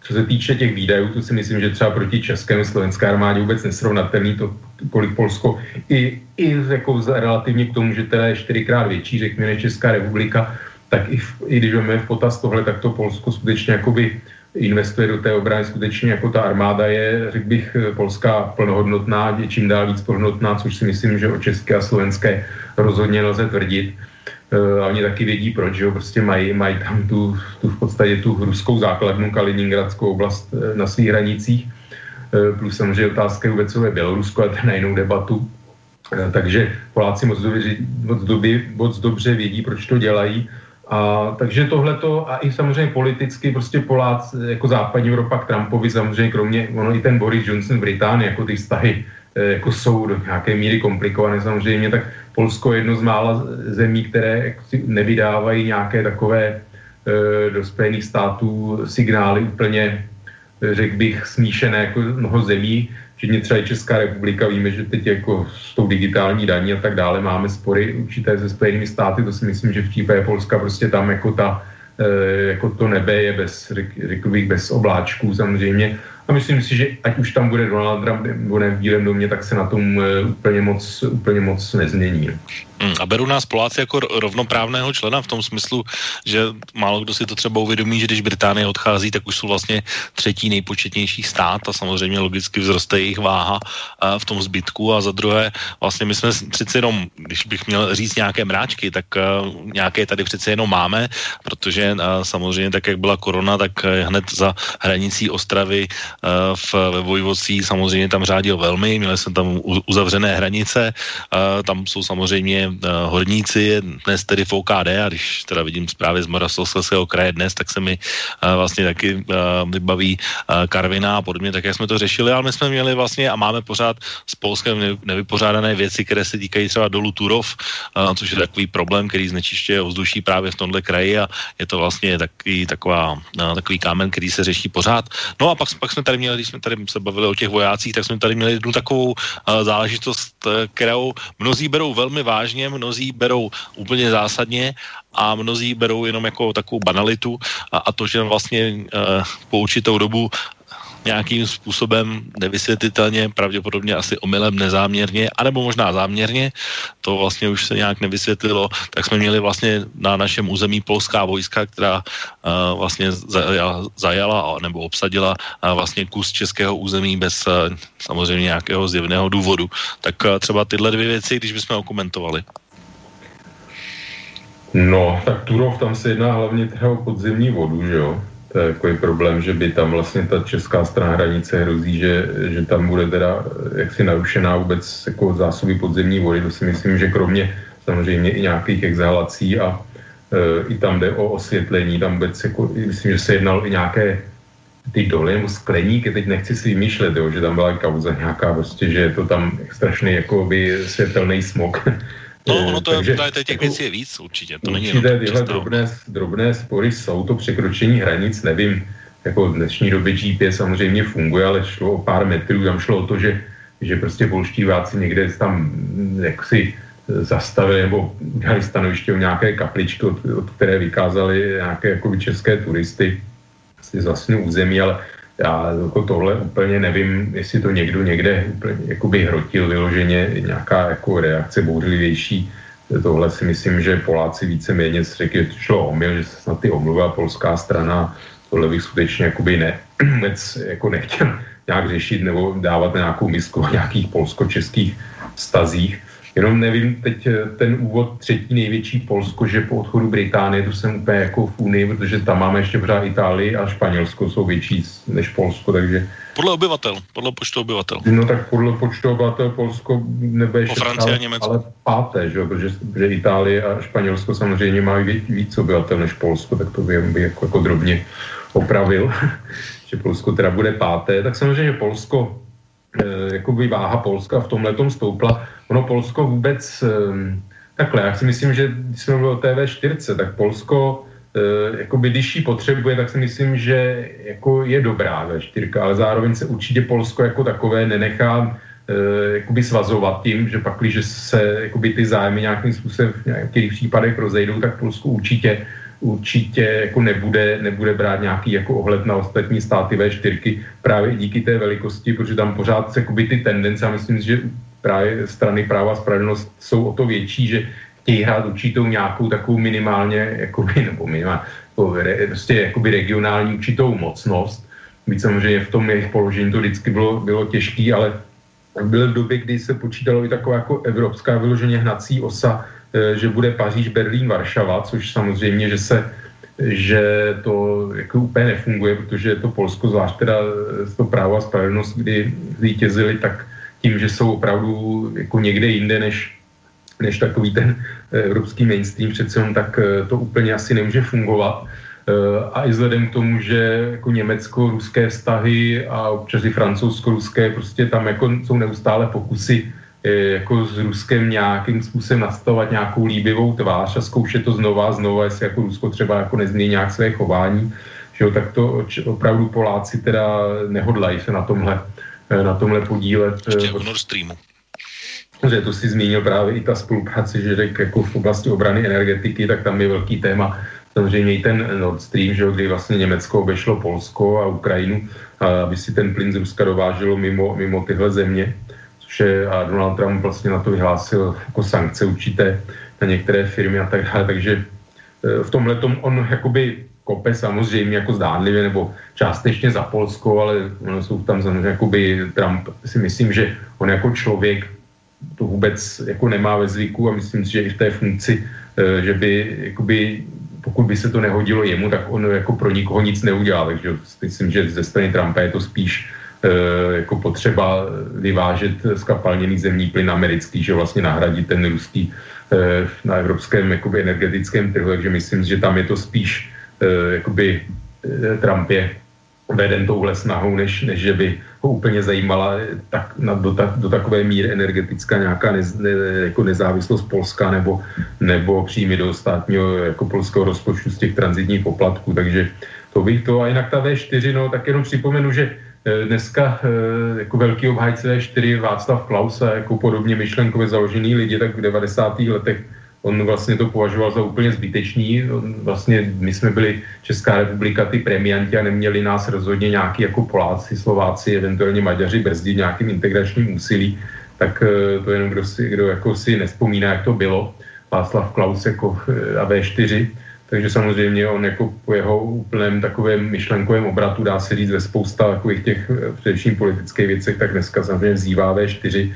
co se týče těch výdajů, to si myslím, že třeba proti českému slovenské armádě vůbec nesrovnatelný, to, kolik Polsko, i, i jako relativně k tomu, že teda je čtyřikrát větší, řekněme, než Česká republika, tak i, v, i když máme v potaz tohle, tak to Polsko skutečně jakoby investuje do té obrany, skutečně jako ta armáda je, řekl bych, polská plnohodnotná, je čím dál víc plnohodnotná, což si myslím, že o české a slovenské rozhodně nelze tvrdit. Uh, a oni taky vědí proč, že jo, prostě mají, mají tam tu, tu v podstatě tu ruskou základnu Kaliningradskou oblast uh, na svých hranicích. plus samozřejmě otázka vůbec, co je Bělorusko, ale to na jinou debatu. Takže Poláci moc dobře, moc, dobře, moc dobře vědí, proč to dělají. A, takže tohleto a i samozřejmě politicky prostě Poláci, jako západní Evropa k Trumpovi samozřejmě kromě, ono i ten Boris Johnson v Británii, jako ty vztahy jako jsou do nějaké míry komplikované samozřejmě, tak Polsko je jedno z mála zemí, které nevydávají nějaké takové e, do Spojených států signály úplně, řekl bych, smíšené jako mnoho zemí, včetně třeba i Česká republika, víme, že teď jako s tou digitální daní a tak dále máme spory určité se Spojenými státy, to si myslím, že v případě Polska prostě tam jako ta e, jako to nebe je bez, řekl bych, bez obláčků samozřejmě a myslím si, že ať už tam bude Donald Trump nebo ne v Bílém domě, tak se na tom e, úplně moc, úplně moc nezmění. Hmm, a beru nás Poláci jako rovnoprávného člena v tom smyslu, že málo kdo si to třeba uvědomí, že když Británie odchází, tak už jsou vlastně třetí nejpočetnější stát a samozřejmě logicky vzroste jejich váha v tom zbytku a za druhé vlastně my jsme přece jenom, když bych měl říct nějaké mráčky, tak nějaké tady přece jenom máme, protože samozřejmě tak, jak byla korona, tak hned za hranicí Ostravy v, ve Vojvodství samozřejmě tam řádil velmi, měli jsme tam uzavřené hranice, tam jsou samozřejmě uh, horníci, dnes tedy v OKD a když teda vidím zprávy z Moravskoslezského kraje dnes, tak se mi vlastně taky vybaví Karvina a podobně, tak jak jsme to řešili, ale my jsme měli vlastně a máme pořád s Polskem nevypořádané věci, které se týkají třeba dolu Turov, což je takový problém, který znečišťuje ovzduší právě v tomhle kraji a je to vlastně takový, taková, takový kámen, který se řeší pořád. No a pak, pak jsme tady měli, když jsme tady se bavili o těch vojácích, tak jsme tady měli jednu takovou uh, záležitost, kterou mnozí berou velmi vážně, vážně, mnozí berou úplně zásadně a mnozí berou jenom jako takovou banalitu a, a to, že vlastně uh, po určitou dobu nějakým způsobem nevysvětlitelně, pravděpodobně asi omylem nezáměrně, anebo možná záměrně, to vlastně už se nějak nevysvětlilo, tak jsme měli vlastně na našem území polská vojska, která uh, vlastně zajala, zajala nebo obsadila uh, vlastně kus českého území bez uh, samozřejmě nějakého zjevného důvodu. Tak uh, třeba tyhle dvě věci, když bychom okomentovali. No, tak Turov tam se jedná hlavně teda o podzemní vodu, že jo? Takový problém, že by tam vlastně ta česká strana hranice hrozí, že, že tam bude teda jaksi narušená vůbec jako zásoby podzemní vody. To si myslím, že kromě samozřejmě i nějakých exhalací a e, i tam jde o osvětlení, tam vůbec jako, myslím, že se jednalo i nějaké ty doly nebo skleníky, teď nechci si vymýšlet, jo, že tam byla kauza nějaká prostě, že je to tam strašný jako by světelný smog [LAUGHS] No, eh, ono to Takže, je, těch věcí je víc určitě. To není určité tyhle drobné, drobné spory jsou to překročení hranic, nevím, jako v dnešní době GPS samozřejmě funguje, ale šlo o pár metrů, tam šlo o to, že, že prostě polštíváci někde tam hm, jaksi zastavili nebo udělali stanoviště o nějaké kapličky, od, od které vykázali nějaké jakoby české turisty z vlastního území, ale já jako tohle úplně nevím, jestli to někdo někde úplně jakoby hrotil vyloženě nějaká jako reakce bouřlivější. Tohle si myslím, že Poláci víceméně řekli, že šlo omyl, že se snad ty omluva polská strana, tohle bych skutečně jakoby ne, [CLEARS THROAT] vůbec jako nechtěl nějak řešit nebo dávat nějakou misku o nějakých polsko-českých stazích. Jenom nevím, teď eh, ten úvod třetí největší Polsko, že po odchodu Británie, to jsem úplně jako v Unii, protože tam máme ještě pořád Itálii a Španělsko jsou větší než Polsko, takže... Podle obyvatel, podle počtu obyvatel. No tak podle počtu obyvatel Polsko nebude ještě Francie a Německo. ale páté, že? Protože, protože Itálie a Španělsko samozřejmě mají víc, víc obyvatel než Polsko, tak to by, by jako, jako drobně opravil, [LAUGHS] že Polsko teda bude páté. Tak samozřejmě Polsko jakoby váha Polska v tomhle stoupla. Ono Polsko vůbec, ehm, takhle, já si myslím, že když jsme mluvili o TV4, tak Polsko, eh, jakoby když ji potřebuje, tak si myslím, že jako je dobrá V4, ale zároveň se určitě Polsko jako takové nenechá eh, jakoby svazovat tím, že pak, když se jakoby ty zájmy nějakým způsobem v některých případech rozejdou, tak Polsko určitě určitě jako nebude, nebude brát nějaký jako ohled na ostatní státy V4 právě díky té velikosti, protože tam pořád se ty tendence, a myslím, že právě strany práva a spravedlnost jsou o to větší, že chtějí hrát určitou nějakou takovou minimálně, jakoby, [LAUGHS] nebo minimálně, jako, prostě jakoby regionální určitou mocnost. Byť samozřejmě v tom jejich položení to vždycky bylo, bylo těžké, ale byly doby, kdy se počítalo i taková jako evropská vyloženě hnací osa, že bude Paříž, Berlín, Varšava, což samozřejmě, že se že to jako úplně nefunguje, protože to Polsko, zvlášť teda to právo a spravedlnost, kdy vítězili, tak tím, že jsou opravdu jako někde jinde než, než takový ten evropský mainstream, přece on tak to úplně asi nemůže fungovat. A i vzhledem k tomu, že jako německo-ruské vztahy a občas i francouzsko-ruské, prostě tam jako jsou neustále pokusy jako s Ruskem nějakým způsobem nastavovat nějakou líbivou tvář a zkoušet to znova a znova, jestli jako Rusko třeba jako nezmění nějak své chování, že jo, tak to opravdu Poláci teda nehodlají se na tomhle, eh, na tomhle podílet. Ještě eh, Nord Streamu. Že to si zmínil právě i ta spolupráce, že řek, jako v oblasti obrany energetiky, tak tam je velký téma. Samozřejmě i ten Nord Stream, že jo, kdy vlastně Německo obešlo Polsko a Ukrajinu, aby si ten plyn z Ruska dováželo mimo, mimo tyhle země že a Donald Trump vlastně na to vyhlásil jako sankce určité na některé firmy a tak dále, takže e, v tomhle tom on jakoby kope samozřejmě jako zdánlivě nebo částečně za Polsko, ale jsou tam samozřejmě jakoby Trump si myslím, že on jako člověk to vůbec jako nemá ve zvyku a myslím si, že i v té funkci, e, že by jakoby pokud by se to nehodilo jemu, tak on jako pro nikoho nic neudělá, takže myslím, že ze strany Trumpa je to spíš jako potřeba vyvážet skapalněný zemní plyn americký, že vlastně nahradit ten ruský eh, na evropském jakoby, energetickém trhu, takže myslím, že tam je to spíš eh, jakoby Trump je veden touhle snahou, než, než že by ho úplně zajímala tak, na, do, ta, do takové míry energetická nějaká nez, ne, jako nezávislost Polska nebo, nebo příjmy do státního jako polského rozpočtu z těch transitních poplatků, takže to bych to. A jinak ta V4, no tak jenom připomenu, že Eh, dneska eh, jako velký obhájce 4 Václav Klaus a jako podobně myšlenkově založený lidi, tak v 90. letech on vlastně to považoval za úplně zbytečný. On vlastně my jsme byli Česká republika, ty premianti a neměli nás rozhodně nějaký jako Poláci, Slováci, eventuálně Maďaři brzdit nějakým integračním úsilí, tak eh, to jenom kdo si, kdo jako si nespomíná, jak to bylo. Václav Klaus jako a V4, takže samozřejmě on jako po jeho úplném takovém myšlenkovém obratu, dá se říct ve spousta takových těch eh, především politických věcech, tak dneska samozřejmě vzývá V4.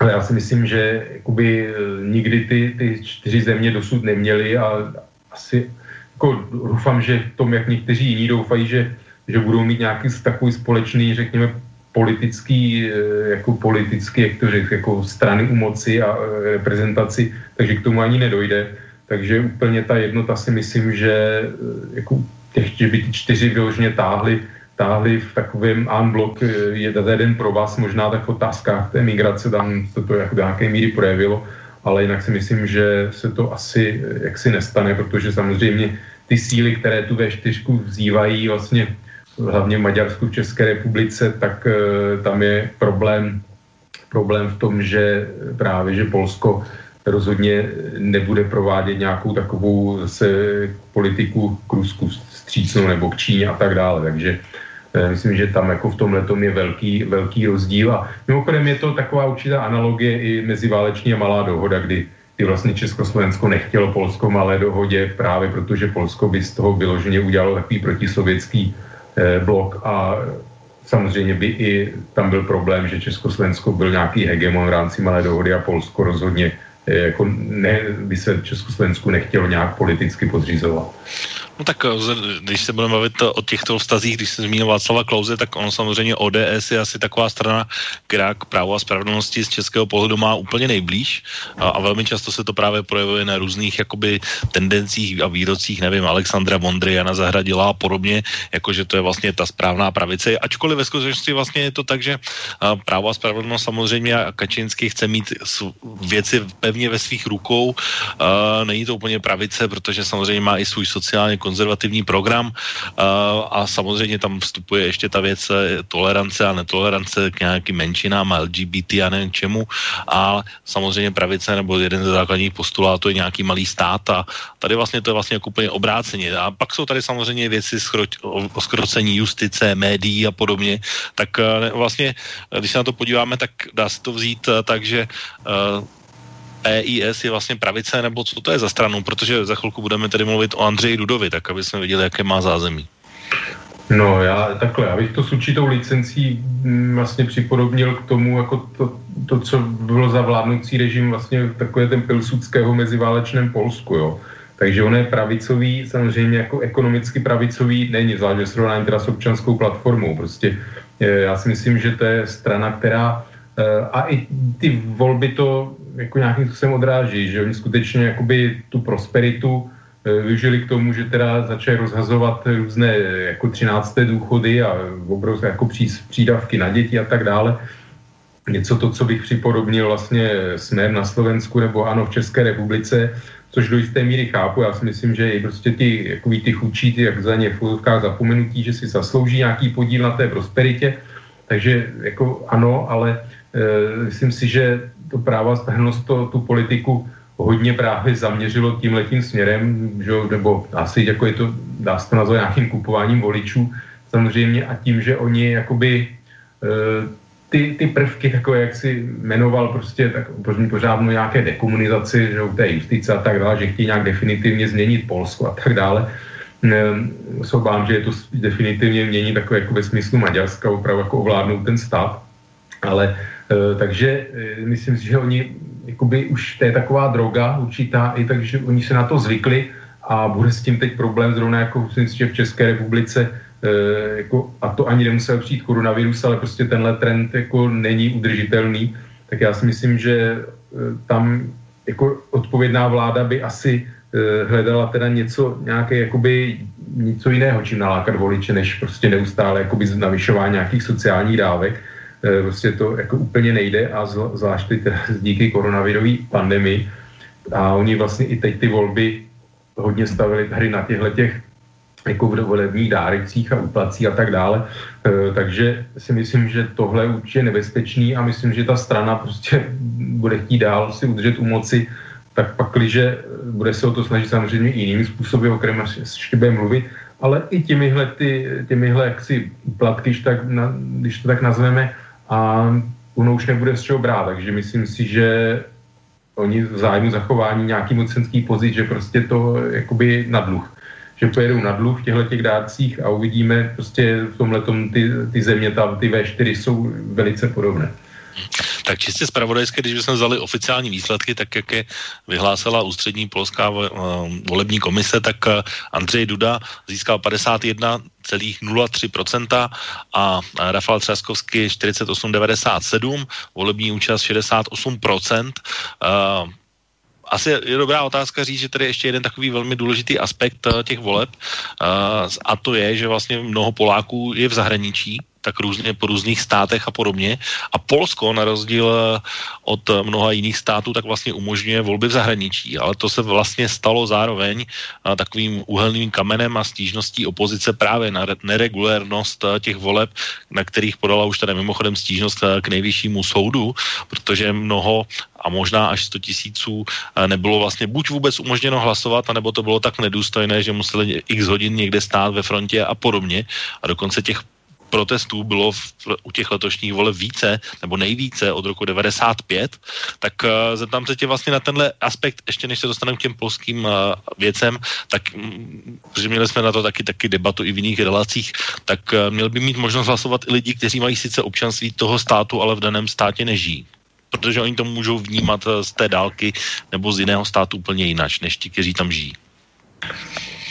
Ale já si myslím, že jakoby eh, nikdy ty, ty čtyři země dosud neměly a asi jako doufám, že v tom, jak někteří jiní doufají, že, že budou mít nějaký takový společný, řekněme, politický, eh, jako politický, jak to řekl, jako strany u moci a reprezentaci, takže k tomu ani nedojde takže úplně ta jednota si myslím, že eh, jako těch, že by ty čtyři vyloženě táhly, táhly v takovém unblock eh, jeden pro vás, možná tak v otázkách té migrace, tam se to jako do nějaké míry projevilo, ale jinak si myslím, že se to asi eh, jaksi nestane, protože samozřejmě ty síly, které tu V4 vzývají vlastně hlavně v Maďarsku, v České republice, tak tam je problém, problém v tom, že právě, že Polsko rozhodně nebude provádět nějakou takovou se politiku k Rusku střícnou nebo k Číně a tak dále. Takže eh, myslím, že tam jako v tomhle je velký, velký rozdíl. A mimochodem je to taková určitá analogie i mezi váleční a malá dohoda, kdy kdy vlastně Československo nechtělo Polsko malé dohodě právě protože Polsko by z toho vyloženě udělalo takový protisovětský eh, blok a samozřejmě by i tam byl problém, že Československo byl nějaký hegemon v rámci malé dohody a Polsko rozhodně jako ne, by se Československu nechtělo nějak politicky podřízovat. No tak eh, když se budeme bavit o těchto vztazích, když se zmínil Václava Klauze, tak on samozřejmě ODS je asi taková strana, která k právu a spravedlnosti z českého pohledu má úplně nejblíž. A, a velmi často se to právě projevuje na různých jakoby tendencích a výrocích, nevím, Alexandra Vondry, Jana Zahradila a podobně, jakože to je vlastně ta správná pravice, ačkoliv ve skutečnosti vlastně je to tak, že právo a spravedlnost samozřejmě a Kačinský chce mít věci pevně ve svých rukou, není to úplně pravice, protože samozřejmě má i svůj sociálně konzervativní program. A samozřejmě tam vstupuje ještě ta věc eh, tolerance a netolerance k nějakým menšinám a LGBT a nevím čemu. A samozřejmě pravice nebo jeden ze základních postulátů je nějaký malý stát a tady vlastně to je vlastně jako úplně obráceně. A pak jsou tady samozřejmě věci o skrocení justice, médií a podobně, tak eh, vlastně, když se na to podíváme, tak dá se to vzít eh, tak, že EIS je vlastně pravice, nebo co to je za stranu, protože za chvilku budeme tedy mluvit o Andřeji Dudovi, tak aby jsme viděli, jaké má zázemí. No já takhle, abych to s určitou licencí mm, vlastně připodobnil k tomu, jako to, to co bylo za vládnoucí režim vlastně takové ten pilsudského meziválečném Polsku, jo. Takže on je pravicový, samozřejmě jako ekonomicky pravicový není, zvlášť srovnání teda s občanskou platformou. Prostě já si myslím, že to je strana, která a i ty volby to jako nějakým způsobem odráží, že oni skutečně jakoby tu prosperitu Eh, využili k tomu, že teda začali rozhazovat různé eh, jako 13. důchody a obrovské jako přídavky na děti a tak dále. Něco to, co bych připodobnil vlastně směr na Slovensku nebo ano v České republice, což do jisté míry chápu. Já si myslím, že i prostě ty, jakoby ty chučí, ty jak za ně v zapomenutí, že si zaslouží nějaký podíl na té prosperitě. Takže jako ano, ale e, myslím si, že to práva spravedlnost to, tu politiku hodně právě zaměřilo tím letím směrem, že, nebo asi jako je to, dá se to nazvat nějakým kupováním voličů, samozřejmě a tím, že oni jakoby e, ty, ty prvky, takové, jak si jmenoval prostě tak pořád nějaké dekomunizaci, že té justice a tak dále, že chtějí nějak definitivně změnit Polsko a tak dále. E, se obávám, že je to definitivně mění takové jako ve smyslu Maďarska, opravdu jako ovládnout ten stát. Ale takže e, myslím si, že oni jakoby už to je taková droga určitá, i takže oni se na to zvykli a bude s tím teď problém zrovna jako myslím si, že v České republice e, jako, a to ani nemusel přijít koronavirus, ale prostě tenhle trend jako není udržitelný, tak já si myslím, že tam jako odpovědná vláda by asi hledala teda něco, nějaké jakoby něco jiného, čím nalákat voliče, než prostě neustále jakoby navyšování nějakých sociálních dávek. Eh, prostě to jako úplně nejde a zvlášť teda díky koronavirové pandemii. A oni vlastně i teď ty volby hodně stavili hry na těchto těch jako v volebních dáricích a úplacích a tak dále. E, takže si myslím, že tohle je určitě nebezpečný a myslím, že ta strana prostě bude chtít dál si udržet u moci, tak pak, když bude se o to snažit samozřejmě i jinými způsoby, o kterém ještě bude mluvit, ale i těmihle, ty, těmihle jaksi úplatky, když, tak, na, když to tak nazveme, a ono už nebude z čeho brát, takže myslím si, že oni v zájmu zachování nějaký mocenský pozic, že prostě to jakoby na dluh. Že pojedou na dluh v těchto těch dárcích a uvidíme prostě v tomhle ty, ty země, tam ty V4 jsou velice podobné. Tak čistě zpravodajské, když bychom vzali oficiální výsledky, tak jak je vyhlásila ústřední polská eh, volební komise, tak eh, Andřej Duda získal 51,03% a Rafal Třaskovský 48,97%, volební účast 68%. Uh, asi je dobrá otázka říct, že tady ještě jeden takový velmi důležitý aspekt těch voleb a to je, že vlastně mnoho Poláků je v zahraničí, tak různě po různých státech a podobně. A Polsko, na rozdíl eh, od mnoha jiných států, tak vlastně umožňuje volby v zahraničí. Ale to se vlastně stalo zároveň eh, takovým uhelným kamenem a stížností opozice právě na neregulérnost eh, těch voleb, na kterých podala už tady mimochodem stížnost k nejvyššímu soudu, protože mnoho a možná až 100 tisíců nebylo vlastně buď vůbec umožněno hlasovat, anebo to bylo tak nedůstojné, že museli x hodin někde stát ve frontě a podobně. A dokonce těch protestů bylo v, u těch letošních voleb více, nebo nejvíce od roku 95, tak uh, zeptám se tě vlastně na tenhle aspekt, ještě než se dostaneme k těm polským uh, věcem, tak um, protože měli jsme na to taky, taky debatu i v jiných relacích, tak uh, měl by mít možnost hlasovat i lidi, kteří mají sice občanství toho státu, ale v daném státě nežijí protože oni to můžou vnímat z té dálky nebo z jiného státu úplně jinak, než ti, kteří tam žijí.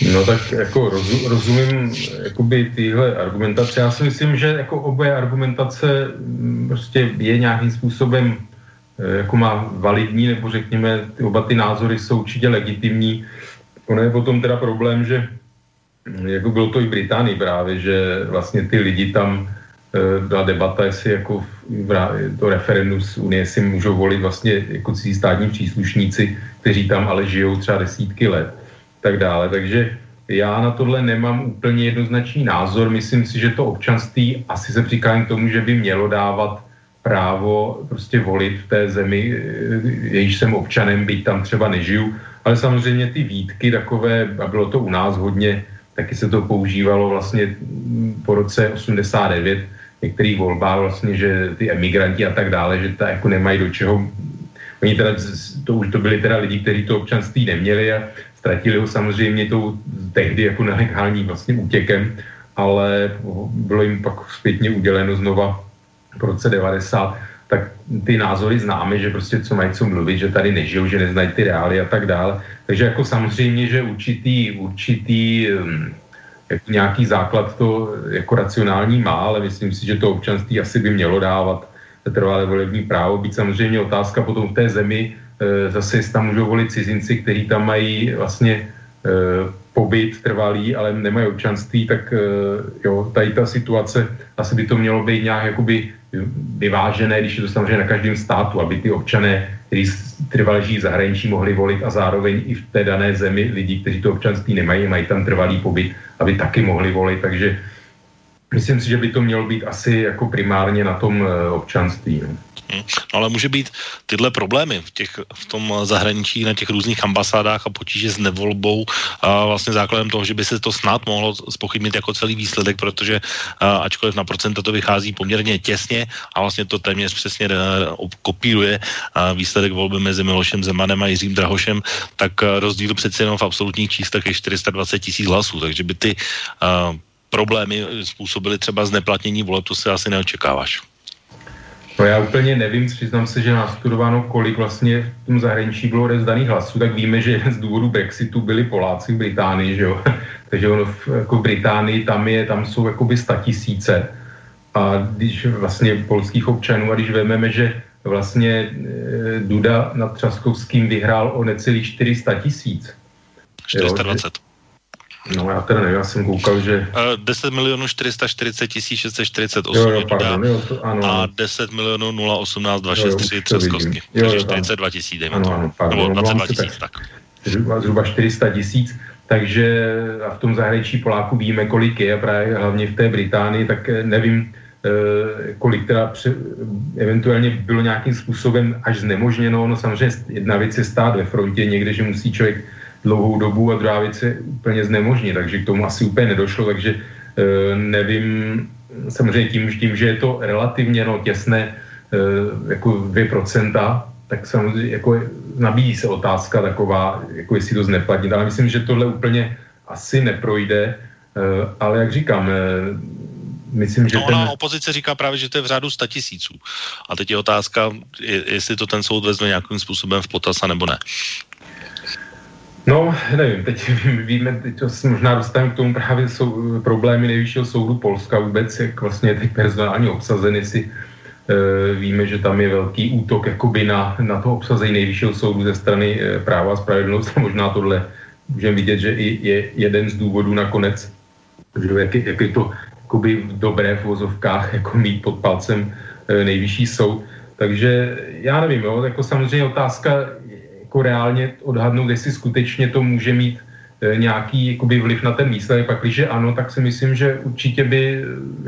No tak jako rozu, rozumím jakoby tyhle argumentace. Já si myslím, že jako obě argumentace mm, prostě je nějakým způsobem eh, jako má validní, nebo řekněme, ty oba ty názory jsou určitě legitimní. Ono je potom teda problém, že mm, jako bylo to i v Británii právě, že vlastně ty lidi tam eh, byla debata, jestli jako to referendum z Unie si můžou volit vlastně jako cizí státní příslušníci, kteří tam ale žijou třeba desítky let tak dále. Takže já na tohle nemám úplně jednoznačný názor. Myslím si, že to občanství asi se přikládám k tomu, že by mělo dávat právo prostě volit v té zemi, jejíž jsem občanem, byť tam třeba nežiju. Ale samozřejmě ty výtky takové, a bylo to u nás hodně, taky se to používalo vlastně po roce 89, některých volbách vlastně, že ty emigranti a tak dále, že ta jako nemají do čeho Oni teda, to už to byli teda lidi, kteří to občanství neměli a Ztratili ho samozřejmě tou tehdy jako nelegální vlastně útěkem, ale bylo jim pak zpětně uděleno znova v roce 90. tak ty názory známe, že prostě co mají co mluvit, že tady nežijou, že neznají ty reály a tak dále. Takže jako samozřejmě, že určitý, určitý hm, jako nějaký základ to jako racionální má, ale myslím si, že to občanství asi by mělo dávat trvalé volební právo. Být samozřejmě otázka potom v té zemi, zase tam můžou volit cizinci, kteří tam mají vlastně e, pobyt trvalý, ale nemají občanství, tak e, jo, tady ta situace, asi by to mělo být nějak jakoby vyvážené, když je to samozřejmě na každém státu, aby ty občané, kteří trvalé žijí v zahraničí, mohli volit a zároveň i v té dané zemi lidi, kteří to občanství nemají, mají tam trvalý pobyt, aby taky mohli volit. Takže myslím si, že by to mělo být asi jako primárně na tom eh, občanství. No. Hmm. No ale může být tyhle problémy v, těch, v tom zahraničí, na těch různých ambasádách a potíže s nevolbou a vlastně základem toho, že by se to snad mohlo spochybnit jako celý výsledek, protože ačkoliv na procenta to vychází poměrně těsně a vlastně to téměř přesně a, kopíruje výsledek volby mezi Milošem Zemanem a Jiřím Drahošem, tak a, rozdíl přeci jenom v absolutních číslech je 420 tisíc hlasů, takže by ty a, problémy způsobily třeba zneplatnění voleb, to se asi neočekáváš. No já úplně nevím, přiznám se, že nastudováno, kolik vlastně v tom zahraničí bylo rozdaných hlasů, tak víme, že jeden z důvodů Brexitu byli Poláci v Británii, že jo. [LAUGHS] Takže ono v, jako v Británii tam, je, tam jsou jakoby tisíce. A když vlastně polských občanů, a když vezmeme, že vlastně e, Duda nad Třaskovským vyhrál o necelých 400 tisíc. 420. Jo, No já teda nevím, já jsem koukal, že... Uh, 10 milionů 440 tisíc 648 jo, jo, pardon, jo, to, ano. a 10 milionů 018 263 Třeskovsky. Takže 42 tisíc, dejme ano, ano, pardon, Nebo 22 tisíc, tak. Zhruba, zhruba 400 tisíc, takže a v tom zahraničí Poláku víme, kolik je, právě hlavně v té Británii, tak eh, nevím, eh, kolik teda pře, eventuálně bylo nějakým způsobem až znemožněno. No samozřejmě jedna věc je stát ve frontě někde, že musí člověk dlouhou dobu a druhá věc je úplně znemožní, takže k tomu asi úplně nedošlo, takže e, nevím, samozřejmě tím, tím, že je to relativně no, těsné, e, jako 2%, tak samozřejmě jako nabíjí se otázka taková, jako jestli to zneplatnit, ale myslím, že tohle úplně asi neprojde, e, ale jak říkám, e, myslím, že no, ten... opozice říká právě, že to je v řádu 100 tisíců. A teď je otázka, jestli to ten soud vezme nějakým způsobem v potaz, nebo ne. No, nevím, teď [LAUGHS] víme, teď se možná dostaneme k tomu právě jsou problémy nejvyššího soudu Polska vůbec, jak vlastně je teď personálně obsazen, jestli e, víme, že tam je velký útok jakoby na, na to obsazení nejvyššího soudu ze strany e, práva a spravedlnost a [LAUGHS] možná tohle můžeme vidět, že i je jeden z důvodů nakonec, že jak, jak je to jakoby v dobré v vozovkách [LAUGHS] jako mít pod palcem e, nejvyšší soud. Takže já nevím, jo, jako samozřejmě otázka, jako reálně odhadnout, jestli skutečně to může mít e, nějaký jakoby, vliv na ten výsledek. Pak, když ano, tak si myslím, že určitě by e,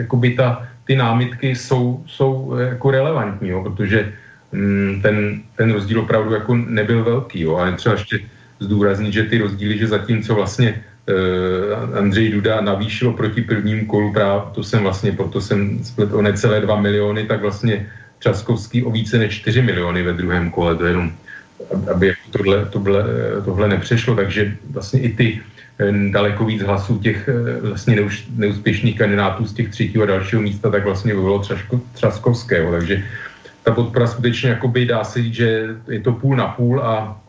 jakoby, ta, ty námitky jsou, jsou e, jako relevantní, jo, protože mm, ten, ten rozdíl opravdu jako nebyl velký. Jo, a třeba ještě zdůraznit, že ty rozdíly, že zatímco vlastně uh, Andřej Duda navýšil proti prvním kolu právě, to jsem vlastně, proto jsem splet o necelé 2 miliony, tak vlastně Časkovský o více než 4 miliony ve druhém kole, to je jenom aby tohle, tohle, tohle nepřešlo, takže vlastně i ty eh, daleko víc hlasů těch eh, vlastně neúspěšných kandidátů z těch třetího a dalšího místa, tak vlastně bylo Třaško, Třaskovského, takže ta podpora skutečně jakoby dá se říct, že je to půl na půl a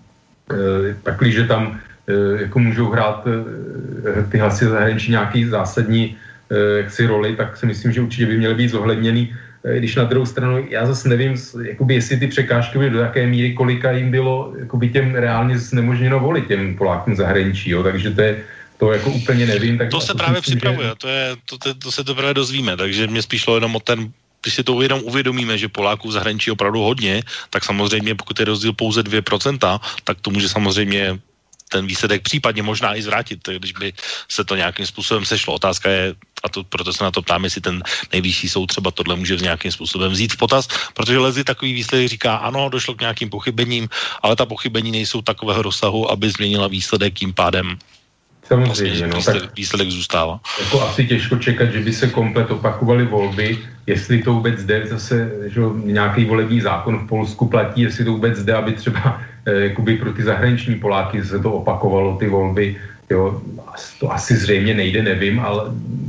e, pakliže tam e, jako můžou hrát e, ty hlasy zahraničí nějaký zásadní e, jaksi roli, tak si myslím, že určitě by měly být zohledněny. Eh, když na druhou stranu, já zase nevím, jakoby, jestli ty překážky byly do jaké míry, kolika jim bylo jakoby, těm reálně znemožněno volit těm Polákům zahraničí, jo, takže to je, to jako úplně nevím. Tak to se právě myslím, připravuje, že... to, je, to, to, to se teprve dozvíme, takže mě spíš šlo jenom o ten když si to jenom uvědomíme, že Poláků v zahraničí opravdu hodně, tak samozřejmě pokud je rozdíl pouze 2%, tak to může samozřejmě ten výsledek případně možná i zvrátit, když by se to nějakým způsobem sešlo. Otázka je, a to, proto se na to ptám, jestli ten nejvyšší soud třeba tohle může nějakým způsobem vzít v potaz, protože Lezi takový výsledek říká, ano, došlo k nějakým pochybením, ale ta pochybení nejsou takového rozsahu, aby změnila výsledek tím pádem Samozřejmě, vlastně, no, tak výsledek zůstává. Jako asi těžko čekat, že by se komplet opakovaly volby, jestli to vůbec jde, zase že nějaký volební zákon v Polsku platí, jestli to vůbec jde, aby třeba eh, jakoby pro ty zahraniční Poláky se to opakovalo, ty volby, jo, to asi zřejmě nejde, nevím, ale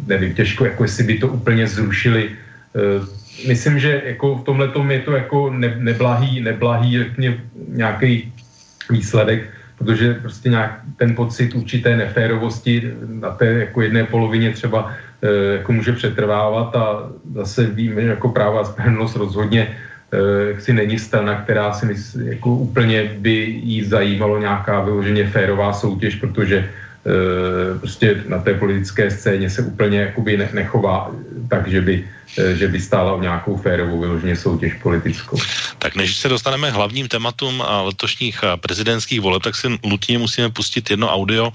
nevím, těžko, jako jestli by to úplně zrušili eh, myslím, že jako v tomhle je to jako ne, neblahý, neblahý nějaký výsledek, protože prostě nějak ten pocit určité neférovosti na té jako jedné polovině třeba e, jako může přetrvávat a zase víme, že jako práva a spravedlnost rozhodně e, si není strana, která si myslí, jako úplně by jí zajímalo nějaká vyloženě férová soutěž, protože e, prostě na té politické scéně se úplně jakoby nechová tak, že by Eh, že by stála o nějakou férovou vyloženě soutěž politickou. Tak než se dostaneme hlavním tématům letošních prezidentských voleb, tak si nutně musíme pustit jedno audio,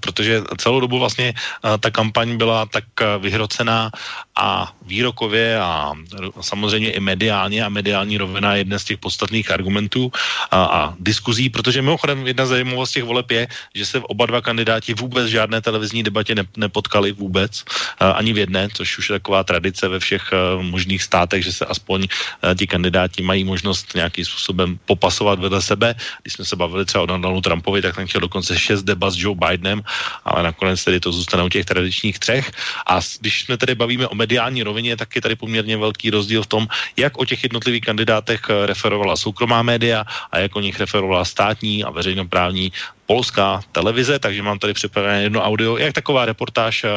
protože celou dobu vlastně ta kampaň byla tak vyhrocená a výrokově a samozřejmě i mediálně a mediální rovina je jedna z těch podstatných argumentů a, a diskuzí, protože mimochodem jedna zajímavost těch voleb je, že se oba dva kandidáti vůbec žádné televizní debatě ne, nepotkali vůbec, ani v jedné, což už je taková tradice ve všech uh, možných státech, že se aspoň uh, ti kandidáti mají možnost nějakým způsobem popasovat vedle sebe. Když jsme se bavili třeba o Donaldu Trumpovi, tak ten chtěl dokonce šest debat s Joe Bidenem, ale nakonec tedy to zůstane u těch tradičních třech. A když jsme tedy bavíme o mediální rovině, tak je tady poměrně velký rozdíl v tom, jak o těch jednotlivých kandidátech eh, referovala soukromá média a jak o nich referovala státní a veřejnoprávní polská televize, takže mám tady připravené jedno audio, jak taková reportáž eh,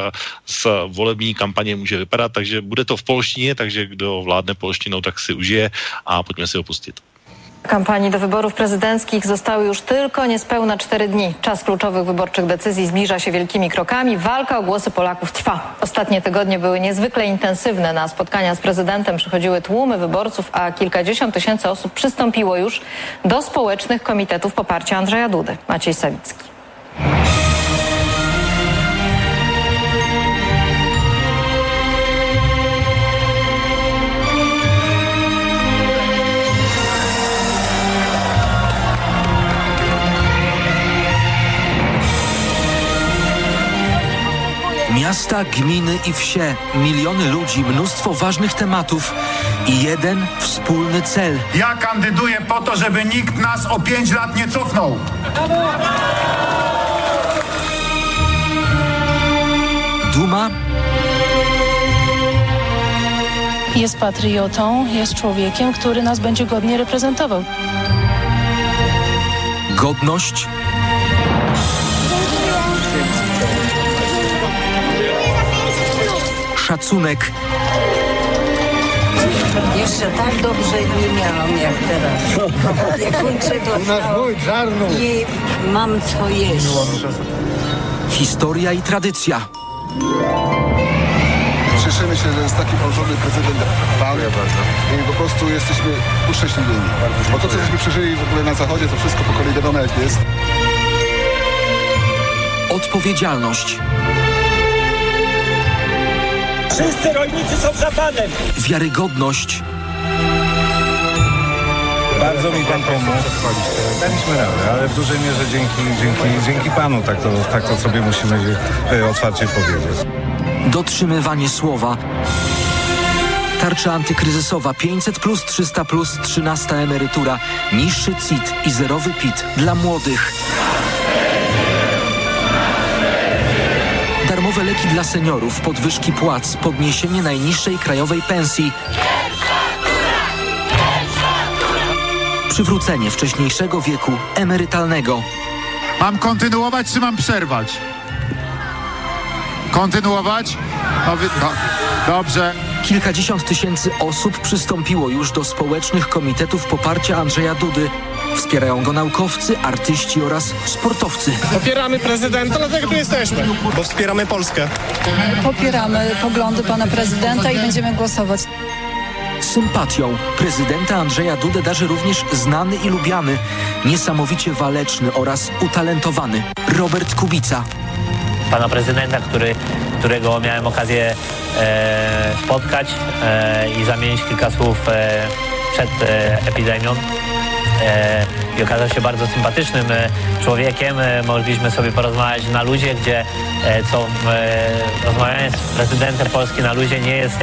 z volební kampaně může vypadat, takže bude to v polštině, takže kdo vládne polštinou, tak si užije a pojďme si ho pustit. Kampanii do wyborów prezydenckich zostały już tylko niespełna cztery dni. Czas kluczowych wyborczych decyzji zbliża się wielkimi krokami. Walka o głosy Polaków trwa. Ostatnie tygodnie były niezwykle intensywne. Na spotkania z prezydentem przychodziły tłumy wyborców, a kilkadziesiąt tysięcy osób przystąpiło już do społecznych komitetów poparcia Andrzeja Dudy. Maciej Sawicki. Miasta, gminy i wsie, miliony ludzi, mnóstwo ważnych tematów i jeden wspólny cel. Ja kandyduję po to, żeby nikt nas o pięć lat nie cofnął. Duma jest patriotą, jest człowiekiem, który nas będzie godnie reprezentował. Godność szacunek. Jeszcze tak dobrze nie miałam jak teraz. [LAUGHS] Jak kończę to i mam co jeść. Historia i tradycja. Cieszymy się, że jest taki porządny prezydent Pan i po prostu jesteśmy uszczęśliwieni. Bo to, co żeśmy przeżyli w ogóle na zachodzie, to wszystko po kolei wiadomo jak jest. Odpowiedzialność. Wszyscy rolnicy są za panem. Wiarygodność. Bardzo mi pan pomógł. Daliśmy radę, ale w dużej mierze dzięki, dzięki, dzięki panu, tak to, tak to sobie musimy e, otwarcie powiedzieć. Dotrzymywanie słowa. Tarcza antykryzysowa 500 plus 300 plus 13 emerytura, niższy CIT i zerowy PIT dla młodych. Darmowe leki dla seniorów, podwyżki płac, podniesienie najniższej krajowej pensji. Przywrócenie wcześniejszego wieku emerytalnego. Mam kontynuować czy mam przerwać? Kontynuować? No, dobrze. Kilkadziesiąt tysięcy osób przystąpiło już do społecznych komitetów poparcia Andrzeja Dudy. Wspierają go naukowcy, artyści oraz sportowcy. Popieramy prezydenta, dlatego tu jesteśmy, bo wspieramy Polskę. Popieramy poglądy pana prezydenta i będziemy głosować. Sympatią prezydenta Andrzeja Dudę darzy również znany i lubiany, niesamowicie waleczny oraz utalentowany Robert Kubica. Pana prezydenta, który, którego miałem okazję e, spotkać e, i zamienić kilka słów e, przed e, epidemią. E, i okazał się bardzo sympatycznym e, człowiekiem. E, mogliśmy sobie porozmawiać na luzie, gdzie co rozmawianie z prezydentem Polski na luzie nie jest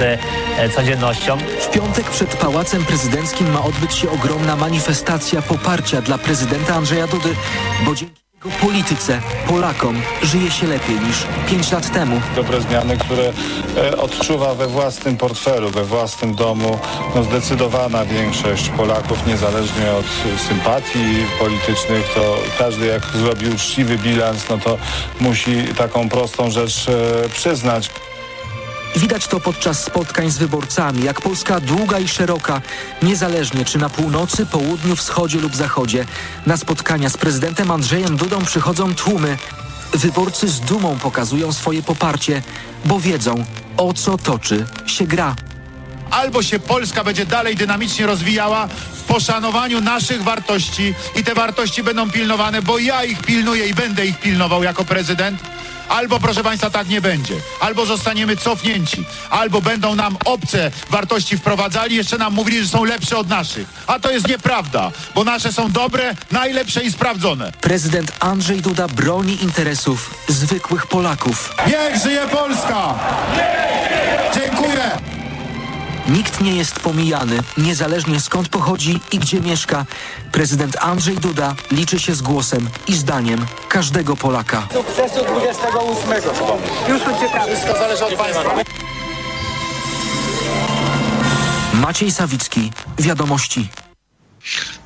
codziennością. W piątek przed Pałacem Prezydenckim ma odbyć się ogromna manifestacja poparcia dla prezydenta Andrzeja Dudy, bo dzięki Polityce, Polakom żyje się lepiej niż 5 lat temu. Dobre zmiany, które e, odczuwa we własnym portfelu, we własnym domu no, zdecydowana większość Polaków, niezależnie od sympatii politycznych, to każdy jak zrobi uczciwy bilans, no to musi taką prostą rzecz e, przyznać. Widać to podczas spotkań z wyborcami, jak Polska długa i szeroka, niezależnie czy na północy, południu, wschodzie lub zachodzie. Na spotkania z prezydentem Andrzejem Dudą przychodzą tłumy. Wyborcy z dumą pokazują swoje poparcie, bo wiedzą, o co toczy się gra. Albo się Polska będzie dalej dynamicznie rozwijała w poszanowaniu naszych wartości i te wartości będą pilnowane, bo ja ich pilnuję i będę ich pilnował jako prezydent. Albo, proszę Państwa, tak nie będzie. Albo zostaniemy cofnięci. Albo będą nam obce wartości wprowadzali, jeszcze nam mówili, że są lepsze od naszych. A to jest nieprawda, bo nasze są dobre, najlepsze i sprawdzone. Prezydent Andrzej Duda broni interesów zwykłych Polaków. Niech żyje Polska! Dziękuję! Nikt nie jest pomijany, niezależnie skąd pochodzi i gdzie mieszka. Prezydent Andrzej Duda liczy się z głosem i zdaniem każdego Polaka. Sukcesu 28. Już uciekamy. Wszystko zależy od Państwa. Maciej Sawicki, Wiadomości.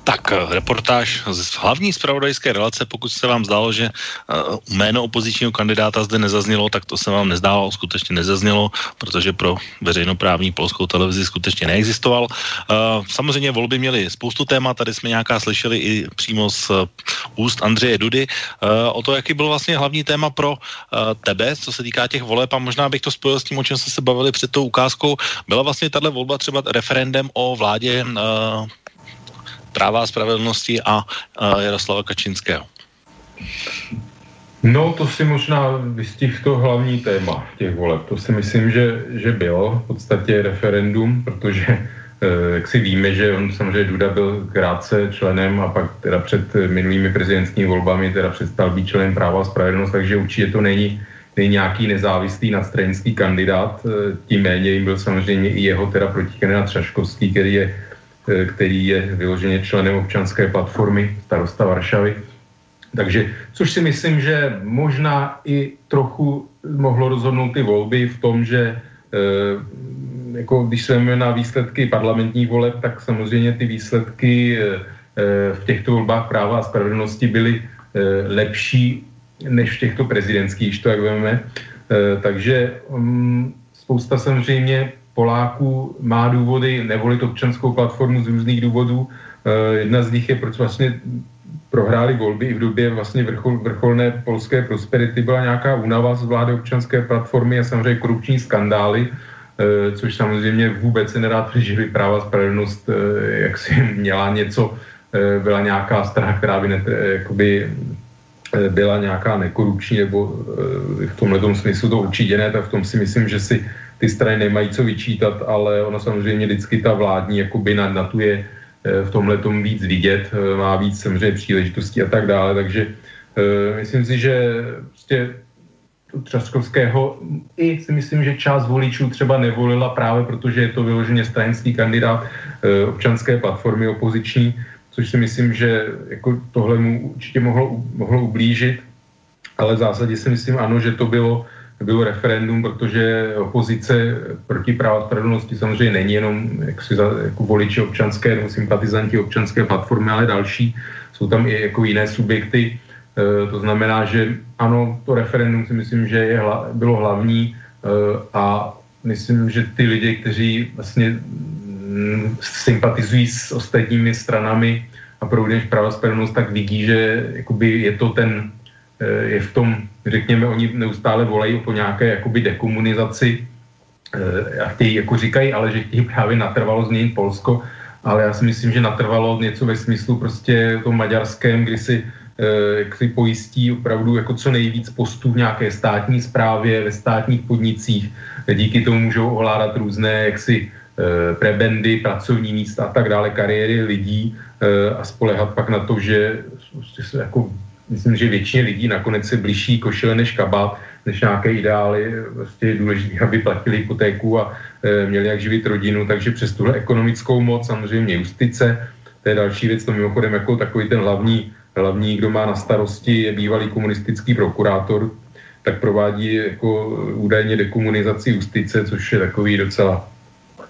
Tak, reportáž z hlavní zpravodajské relace, pokud se vám zdálo, že uh, jméno opozičního kandidáta zde nezaznělo, tak to se vám nezdálo, skutečně nezaznělo, protože pro veřejnoprávní polskou televizi skutečně neexistoval. Uh, samozřejmě volby měly spoustu témat, tady jsme nějaká slyšeli i přímo z úst Andřeje Dudy o to, jaký byl vlastně hlavní téma pro tebe, co se týká těch voleb a možná bych to spojil s tím, o čem jsme se bavili před tou ukázkou. Byla vlastně tahle volba třeba referendem o vládě práva a spravedlnosti a Jaroslava Kačinského. No, to si možná vystihl to hlavní téma těch voleb. To si myslím, že, že bylo v podstatě referendum, protože jak si víme, že on samozřejmě Duda byl krátce členem a pak teda před minulými prezidentskými volbami teda přestal být členem práva a spravedlnost, takže určitě to není, není nějaký nezávislý nadstranický kandidát, tím méně jim byl samozřejmě i jeho teda protikandidát Třaškovský, který je který je vyloženě členem občanské platformy starosta Varšavy. Takže, což si myslím, že možná i trochu mohlo rozhodnout ty volby v tom, že jako když jsme na výsledky parlamentních voleb, tak samozřejmě ty výsledky v těchto volbách práva a spravedlnosti byly lepší než v těchto prezidentských, to jak veme. Takže spousta samozřejmě Poláků má důvody nevolit občanskou platformu z různých důvodů. Jedna z nich je, proč vlastně prohráli volby i v době vlastně vrchol, vrcholné polské prosperity byla nějaká únava z vlády občanské platformy a samozřejmě korupční skandály, což samozřejmě vůbec se nedá by práva spravedlnost jak si měla něco, byla nějaká strana, která by ne, jakoby, byla nějaká nekorupční, nebo v tomhle smyslu to určitě ne, tak v tom si myslím, že si ty strany nemají co vyčítat, ale ono samozřejmě vždycky ta vládní jakoby na, na tu je v tomhle tom víc vidět, má víc samozřejmě příležitostí a tak dále, takže myslím si, že prostě Třaskovského i si myslím, že část voličů třeba nevolila právě protože je to vyloženě stranický kandidát občanské platformy opoziční, což si myslím, že jako tohle mu určitě mohlo, mohlo ublížit, ale v zásadě si myslím ano, že to bylo bylo referendum, protože opozice proti práva spravedlnosti samozřejmě není jenom jak si jako voliči občanské nebo sympatizanti občanské platformy, ale další. Jsou tam i jako jiné subjekty. E, to znamená, že ano, to referendum si myslím, že je bylo hlavní e, a myslím, že ty lidi, kteří vlastně sympatizují s ostatními stranami a pro práva spravedlnost, tak vidí, že jakoby je to ten je v tom, řekněme, oni neustále volají po nějaké jakoby dekomunizaci a chtějí, jako říkají, ale že chtějí právě natrvalo změnit Polsko, ale já si myslím, že natrvalo něco ve smyslu prostě tom maďarském, kdy si, jak si pojistí opravdu jako co nejvíc postů v nějaké státní správě, ve státních podnicích, díky tomu můžou ovládat různé jaksi prebendy, pracovní místa a tak dále, kariéry lidí a spolehat pak na to, že prostě jako myslím, že většině lidí nakonec se blíží košile než kabát, než nějaké ideály. Vlastně je důležité, aby platili hypotéku a e, měli jak živit rodinu, takže přes tuhle ekonomickou moc samozřejmě justice to je další věc, to mimochodem jako takový ten hlavní, hlavní, kdo má na starosti, je bývalý komunistický prokurátor, tak provádí jako údajně dekomunizaci justice, což je takový docela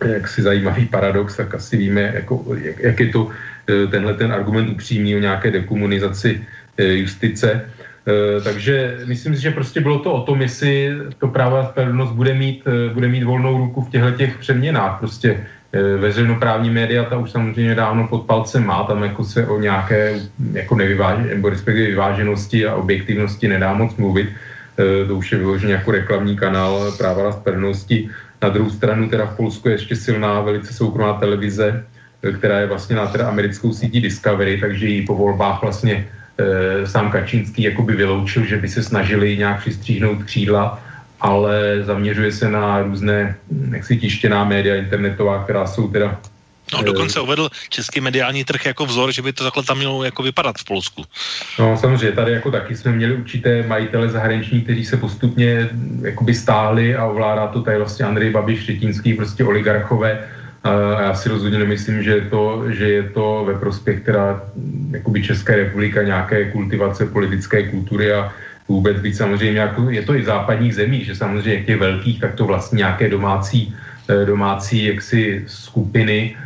jaksi zajímavý paradox, tak asi víme, jako, jak, jak je to eh, tenhle ten argument upřímný o nějaké dekomunizaci eh, justice. Eh, takže myslím si, že prostě bylo to o tom, jestli to právo a spravedlnost bude mít, bude mít volnou ruku v těchto těch přeměnách. Prostě veřejnoprávní média ta už samozřejmě dávno pod palcem má, tam jako se o nějaké jako nevyváženosti, nebo respektive vyváženosti a objektivnosti nedá moc mluvit. To už je vyloženě jako reklamní kanál práva a spravedlnosti. Na druhou stranu teda v Polsku je ještě silná velice soukromá televize, eh, která je vlastně na teda americkou sítí Discovery, takže ji po volbách vlastně e, sám Kačínský jakoby vyloučil, že by se snažili nějak přistříhnout křídla, ale zaměřuje se na různé hm, jaksi tištěná média internetová, která jsou teda No, dokonce uvedl český mediální trh jako vzor, že by to takhle tam mělo jako vypadat v Polsku. No samozřejmě, tady jako taky jsme měli určité majitele zahraniční, kteří se postupně jakoby stáhli a ovládá to tady vlastně Andrej Babiš, Štětínský, prostě oligarchové. A já si rozhodně nemyslím, že je to, že je to ve prospěch teda jakoby České republika nějaké kultivace politické kultury a vůbec být samozřejmě, jako, je to i v západních zemích, že samozřejmě jak je velkých, tak to vlastně nějaké domácí, eh, domácí jaksi skupiny,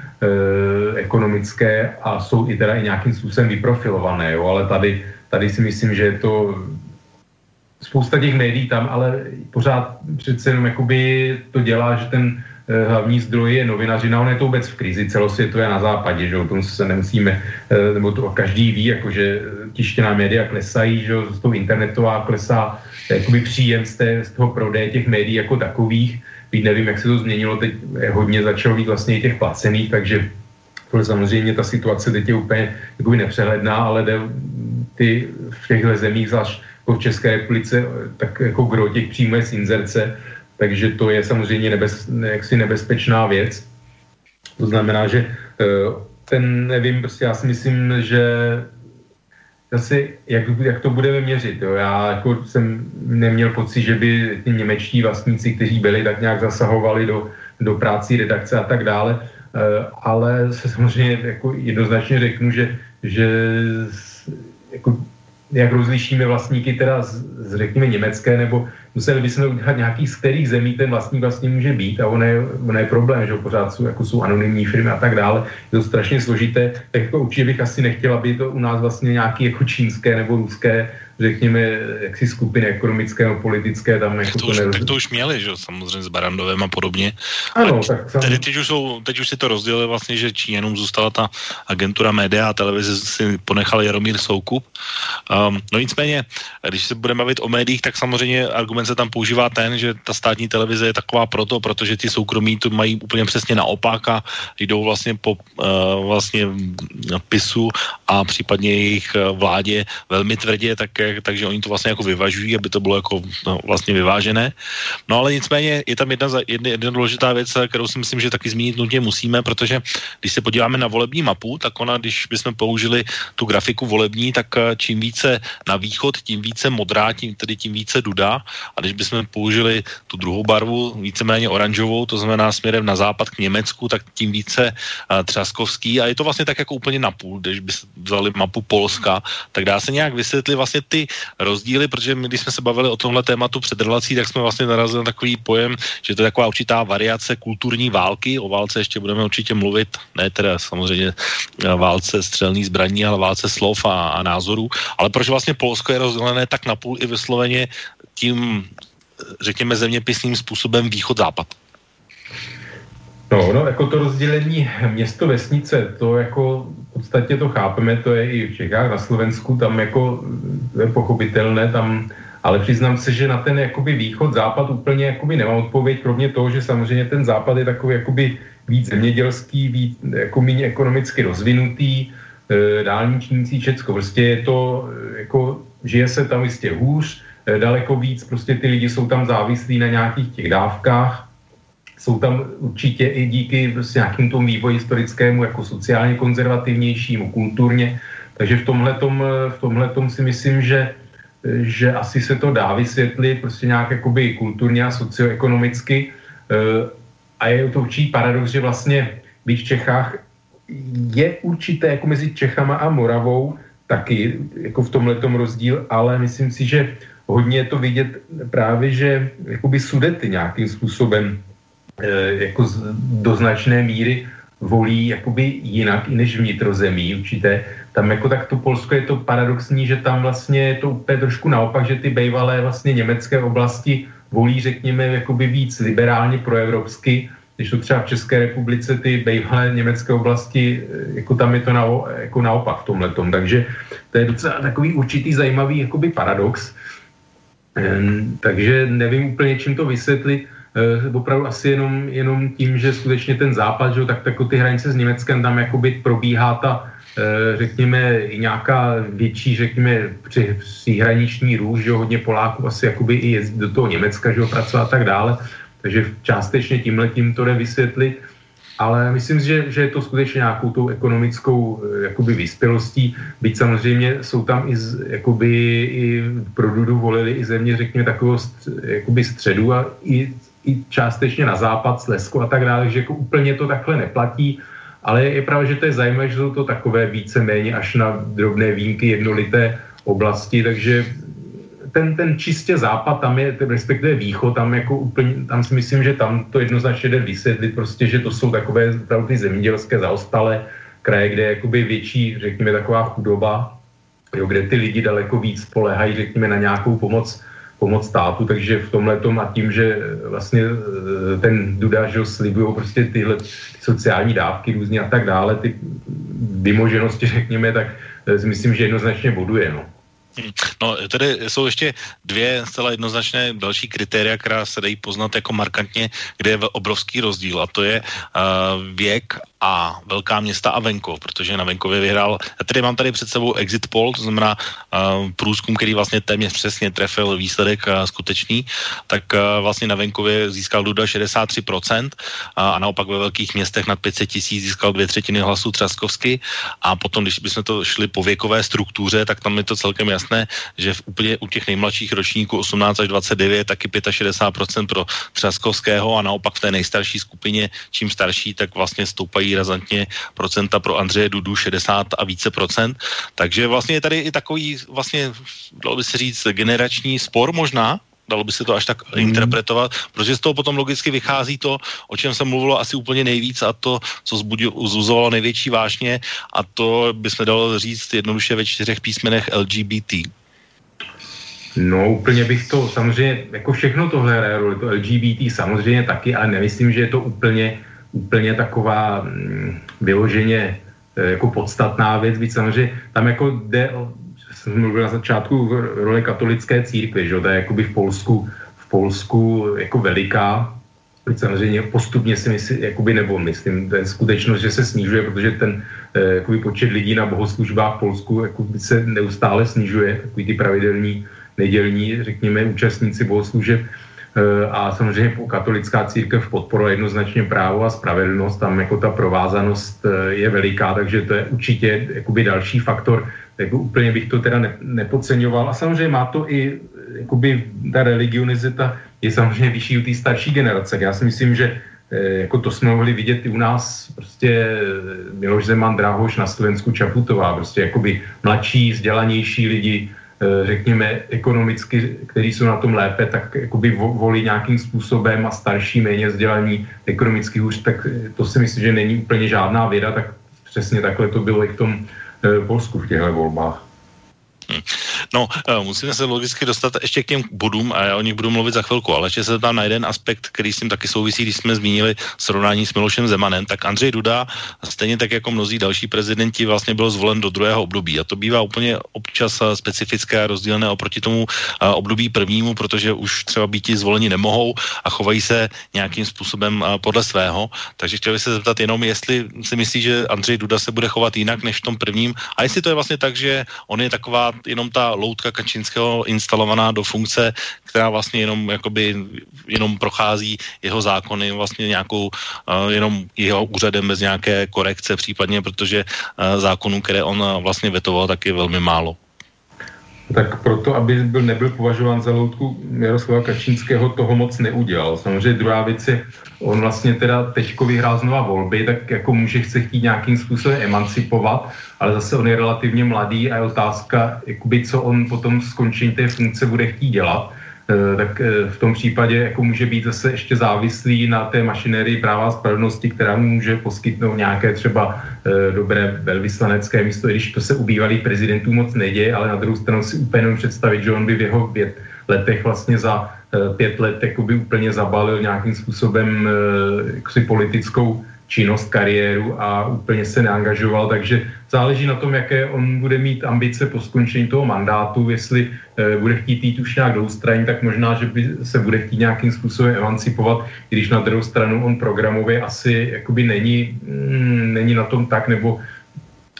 ekonomické a jsou i teda i nějakým způsobem vyprofilované, jo, ale tady, tady si myslím, že je to spousta těch médií tam, ale pořád přece jenom jakoby to dělá, že ten eh, hlavní zdroj je novinařina, on je to vůbec v krizi celosvětové na západě, že o tom se nemusíme, eh, nebo to každý ví, jakože tištěná média klesají, že z toho internetová klesá jakoby příjem z, té, z toho prodeje těch médií jako takových, Teď nevím, jak se to změnilo, teď hodně začalo být vlastně i těch placených, takže tohle samozřejmě ta situace teď je úplně jakoby nepřehledná, ale jde ty v těchto zemích, zvlášť jako v České republice, tak jako gro těch příjmů je z inzerce, takže to je samozřejmě nebez, jaksi nebezpečná věc. To znamená, že eh, ten, nevím, prostě já si myslím, že zase, jak, jak to budeme měřit. Jo? Já jako jsem neměl pocit, že by ty němečtí vlastníci, kteří byli, tak nějak zasahovali do, do práci redakce a tak dále, e, ale se samozřejmě jako jednoznačně řeknu, že, že jako, jak rozlišíme vlastníky teda z, z řekněme německé nebo museli bychom udělat nějaký, z kterých zemí ten vlastník vlastně může být a ono je, ono je problém, že pořád jsou, jako jsou anonymní firmy a tak dále. Je to strašně složité, tak jako určitě bych asi nechtěl, aby to u nás vlastně nějaký jako čínské nebo ruské řekněme, jaksi skupiny ekonomické nebo politické tam jako to, už, tak to už měli, že samozřejmě s Barandovem a podobně. Ano, a tak sam... tedy teď už, jsou, teď už si to rozdělili vlastně, že Číňanům zůstala ta agentura média a televize si ponechal Jaromír Soukup. Um, no nicméně, když se budeme bavit o médiích, tak samozřejmě argument se tam používá ten, že ta státní televize je taková proto, protože ty soukromí to mají úplně přesně naopak a jdou vlastně po uh, vlastně PISu a případně jejich uh, vládě velmi tvrdě, tak takže oni to vlastně jako vyvažují, aby to bylo jako no, vlastně vyvážené. No ale nicméně je tam jedna, jedna, jedna důležitá věc, kterou si myslím, že taky zmínit nutně musíme, protože když se podíváme na volební mapu, tak ona, když bychom použili tu grafiku volební, tak eh, čím více na východ, tím více modrá, tím, tedy tím více duda. A když bychom použili tu druhou barvu, víceméně oranžovou, to znamená směrem na západ k Německu, tak tím více uh, třaskovský. A je to vlastně tak jako úplně napůl, když by vzali mapu Polska, tak dá se nějak vysvětlit vlastně ty rozdíly, protože my, když jsme se bavili o tomhle tématu před relací, tak jsme vlastně narazili na takový pojem, že to je taková určitá variace kulturní války. O válce ještě budeme určitě mluvit, ne teda samozřejmě válce střelných zbraní, ale válce slov a, a názorů. Ale proč vlastně Polsko je rozdělené tak napůl i vysloveně tím, řekněme, zeměpisným způsobem východ-západ? No, no, jako to rozdělení město-vesnice, to jako v podstatě to chápeme, to je i v Čechách, na Slovensku, tam jako je pochopitelné, tam, ale přiznám se, že na ten jakoby východ-západ úplně jakoby nemám odpověď, kromě toho, že samozřejmě ten západ je takový jakoby víc zemědělský, víc jako méně ekonomicky rozvinutý, e, dálničnící Česko, prostě je to, e, jako žije se tam jistě hůř, e, daleko víc, prostě ty lidi jsou tam závislí na nějakých těch dávkách, jsou tam určitě i díky prostě nějakým tomu vývoji historickému jako sociálně konzervativnějšímu, kulturně. Takže v tomhle v tomhletom si myslím, že, že asi se to dá vysvětlit prostě nějak jakoby kulturně a socioekonomicky. Eh, a je to určitý paradox, že vlastně být v Čechách je určité jako mezi Čechama a Moravou taky jako v tomhle rozdíl, ale myslím si, že hodně je to vidět právě, že jakoby sudety nějakým způsobem jako z, do značné míry volí jakoby jinak i než vnitrozemí určité. Tam jako tak to Polsko je to paradoxní, že tam vlastně je to úplně trošku naopak, že ty bejvalé vlastně německé oblasti volí, řekněme, jakoby víc liberálně proevropsky, když to třeba v České republice ty bývalé německé oblasti, eh, jako tam je to na, jako naopak v tomhle. Takže to je docela takový určitý zajímavý jakoby paradox. Ehm, takže nevím úplně, čím to vysvětlit. E, opravdu asi jenom, jenom tím, že skutečně ten západ, že, tak jako ty hranice s Německem, tam jakoby probíhá ta, e, řekněme, nějaká větší, řekněme, při, příhraniční růž, že hodně Poláků asi jakoby i jezdí do toho Německa, že pracovat a tak dále. Takže částečně tímhle tím to jde vysvětlit. Ale myslím si, že, že je to skutečně nějakou tou ekonomickou eh, jakoby vyspělostí, byť samozřejmě jsou tam i, z, jakoby, i pro Dudu volili i země, řekněme, takového jakoby středu a i, i částečně na západ, Slesko a tak dále, že jako úplně to takhle neplatí, ale je, pravda, že to je zajímavé, že jsou to takové víceméně až na drobné výjimky jednolité oblasti, takže ten, ten čistě západ, tam je, respektive východ, tam jako úplně, tam si myslím, že tam to jednoznačně jde vysvětlit, prostě, že to jsou takové ty zemědělské zaostalé kraje, kde je jakoby větší, řekněme, taková chudoba, jo, kde ty lidi daleko víc spolehají, řekněme, na nějakou pomoc, pomoc státu, takže v tomhle tom a tím, že vlastně e, ten Duda, že slibují prostě tyhle sociální dávky různě a tak dále, ty vymoženosti, [LAUGHS] řekněme, tak e, si myslím, že jednoznačně boduje, no. Hmm. No, tady jsou ještě dvě zcela jednoznačné další kritéria, která se dají poznat jako markantně, kde je obrovský rozdíl a to je uh, věk a velká města a venkov, protože na venkově vyhrál, já tady mám tady před sebou exit poll, to znamená uh, průzkum, který vlastně téměř přesně trefil výsledek uh, skutečný, tak uh, vlastně na venkově získal Duda 63% uh, a naopak ve velkých městech nad 500 tisíc získal dvě třetiny hlasů Třaskovsky. A potom, když bychom to šli po věkové struktuře, tak tam je to celkem jasné, že v úplně u těch nejmladších ročníků 18 až 29 taky 65% pro Třaskovského a naopak v té nejstarší skupině, čím starší, tak vlastně stoupají razantně procenta pro Andřeje Dudu 60 a více procent. Takže vlastně je tady i takový vlastně, dalo by se říct, generační spor možná, dalo by se to až tak mm. interpretovat, protože z toho potom logicky vychází to, o čem se mluvilo asi úplně nejvíc a to, co zbuzovalo největší vášně a to bychom dalo říct jednoduše ve čtyřech písmenech LGBT. No úplně bych to, samozřejmě, jako všechno tohle hraje roli, to LGBT samozřejmě taky, ale nemyslím, že je to úplně úplně taková mm, vyloženě e, jako podstatná věc, víc. Samozřejmě tam jako jde o, jsem mluvil na začátku roli katolické církve, že to je jakoby v Polsku, v Polsku jako veliká, Byť samozřejmě postupně si myslím, jakoby, nebo myslím, je skutečnost, že se snižuje, protože ten e, jakoby, počet lidí na bohoslužbách v Polsku jakoby, se neustále snižuje, takový ty pravidelní nedělní, řekněme, účastníci bohoslužeb. Eh, a samozřejmě katolická církev podporuje jednoznačně právo a spravedlnost, tam jako ta provázanost eh, je veliká, takže to je určitě jakoby další faktor, jako úplně bych to teda ne, nepodceňoval. A samozřejmě má to i, jakoby ta religionizita je samozřejmě vyšší u té starší generace. Já si myslím, že eh, jako to jsme mohli vidět i u nás, prostě Miloš Zeman, Dráhoš na Slovensku, Čaputová, prostě jakoby mladší, vzdělanější lidi, řekněme, ekonomicky, kteří jsou na tom lépe, tak jakoby volí nějakým způsobem a starší, méně vzdělaní, ekonomicky hůř, tak to si myslím, že není úplně žádná věda, tak přesně takhle to bylo i v tom eh, Polsku v těchto volbách. No, eh, musíme se logicky dostat ještě k těm bodům a já o nich budu mluvit za chvilku, ale ještě se tam na jeden aspekt, který s tím taky souvisí, když jsme zmínili srovnání s Milošem Zemanem, tak Andřej Duda, stejně tak jako mnozí další prezidenti, vlastně byl zvolen do druhého období a to bývá úplně občas eh, specifické a rozdílné oproti tomu eh, období prvnímu, protože už třeba být zvoleni nemohou a chovají se nějakým způsobem podle svého. Takže chtěl bych se zeptat jenom, jestli si myslí, že Andřej Duda se bude chovat jinak než v tom prvním a jestli to je vlastně tak, že on je taková jenom ta loutka Kačinského instalovaná do funkce, která vlastně jenom jakoby jenom prochází jeho zákony vlastně nějakou uh, jenom jeho úřadem bez nějaké korekce případně, protože uh, zákonů, které on vlastně vetoval, tak je velmi málo. Tak proto, aby byl, nebyl považován za loutku Jaroslava Kačínského, toho moc neudělal. Samozřejmě druhá věc je, on vlastně teda teďko vyhrál znova volby, tak jako může chce chtít nějakým způsobem emancipovat, ale zase on je relativně mladý a je otázka, jakoby, co on potom skončení té funkce bude chtít dělat tak eh, v tom případě jako může být zase ještě závislý na té mašinérii práva a spravedlnosti, která mu může poskytnout nějaké třeba eh, dobré velvyslanecké místo, i když to se u bývalých prezidentů moc neděje, ale na druhou stranu si úplně představit, že on by v jeho pět letech vlastně za pět let jakoby úplně zabalil nějakým způsobem jaksi politickou činnost, kariéru a úplně se neangažoval, takže záleží na tom, jaké on bude mít ambice po skončení toho mandátu, jestli e, bude chtít jít už nějak do ústraní, tak možná, že by se bude chtít nějakým způsobem emancipovat, když na druhou stranu on programově asi jakoby není, mm, není na tom tak, nebo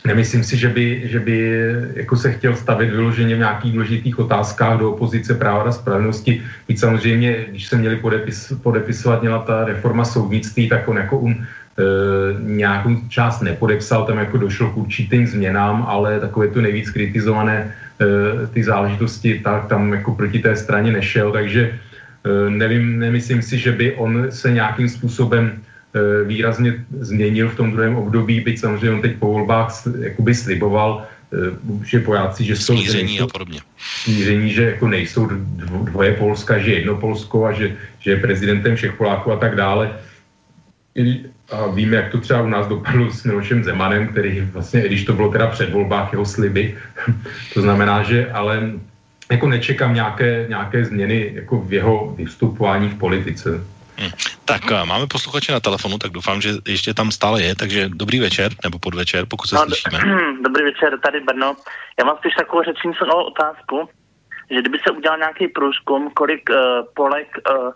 Nemyslím si, že by, že by jako se chtěl stavit vyloženě v nějakých důležitých otázkách do opozice práva a spravedlnosti. Byť samozřejmě, když se měli podepis, podepisovat měla ta reforma soudnictví, tak on jako um, nějakou část nepodepsal, tam jako došlo k určitým změnám, ale takové to nejvíc kritizované e, ty záležitosti, tak tam jako proti té straně nešel, takže e, nevím, nemyslím si, že by on se nějakým způsobem výrazně změnil v tom druhém období, byť samozřejmě on teď po volbách jakoby sliboval, že Pojáci, že jsou... Smíření a podobně. Smíření, že jako nejsou dvoje Polska, že jedno Polsko a že, že je prezidentem všech Poláků a tak dále a víme, jak to třeba u nás dopadlo s Milošem Zemanem, který vlastně, když to bylo teda před volbách jeho sliby, [LAUGHS] to znamená, že ale jako nečekám nějaké, nějaké změny jako v jeho vystupování v politice. Hmm. Tak máme posluchače na telefonu, tak doufám, že ještě tam stále je, takže dobrý večer, nebo podvečer, pokud se no, slyšíme. [CLEARS THROAT] Dobrý večer, tady Brno. Já mám spíš takovou řečnickou otázku, že kdyby se udělal nějaký průzkum, kolik uh, Polek uh,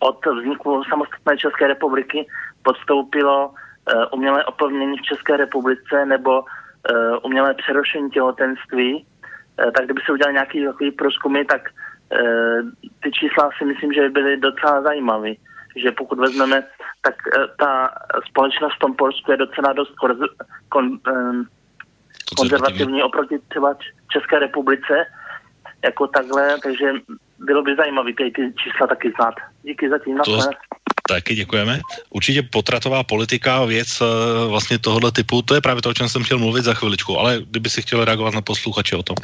od vzniku samostatné České republiky podstoupilo uh, umělé oplnění v České republice nebo uh, umělé přerušení těhotenství, uh, tak kdyby se udělal nějaký takový průzkumy, tak ty čísla si myslím, že by byly docela zajímavé. Že pokud vezmeme, tak ta společnost v tom Polsku je docela dost kon, um, konzervativní oproti třeba České republice, jako takhle, takže bylo by zajímavé ty, ty čísla taky znát. Díky za tím. To, taky děkujeme. Určitě potratová politika, věc eh, vlastně tohohle typu, to je právě to, o čem jsem chtěl mluvit za chviličku, ale kdyby si chtěl reagovat na posluchače o tom.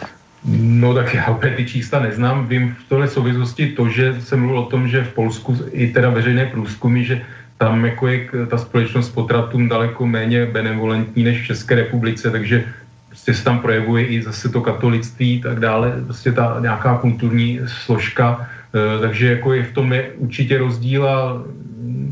No tak já opět ty čísla neznám. Vím v tohle souvislosti to, že jsem mluvil o tom, že v Polsku i teda veřejné průzkumy, že tam jako je ta společnost potratům daleko méně benevolentní než v České republice, takže prostě se tam projevuje i zase to katolictví tak dále, prostě ta nějaká kulturní složka, e, takže jako je v tom je určitě rozdíl a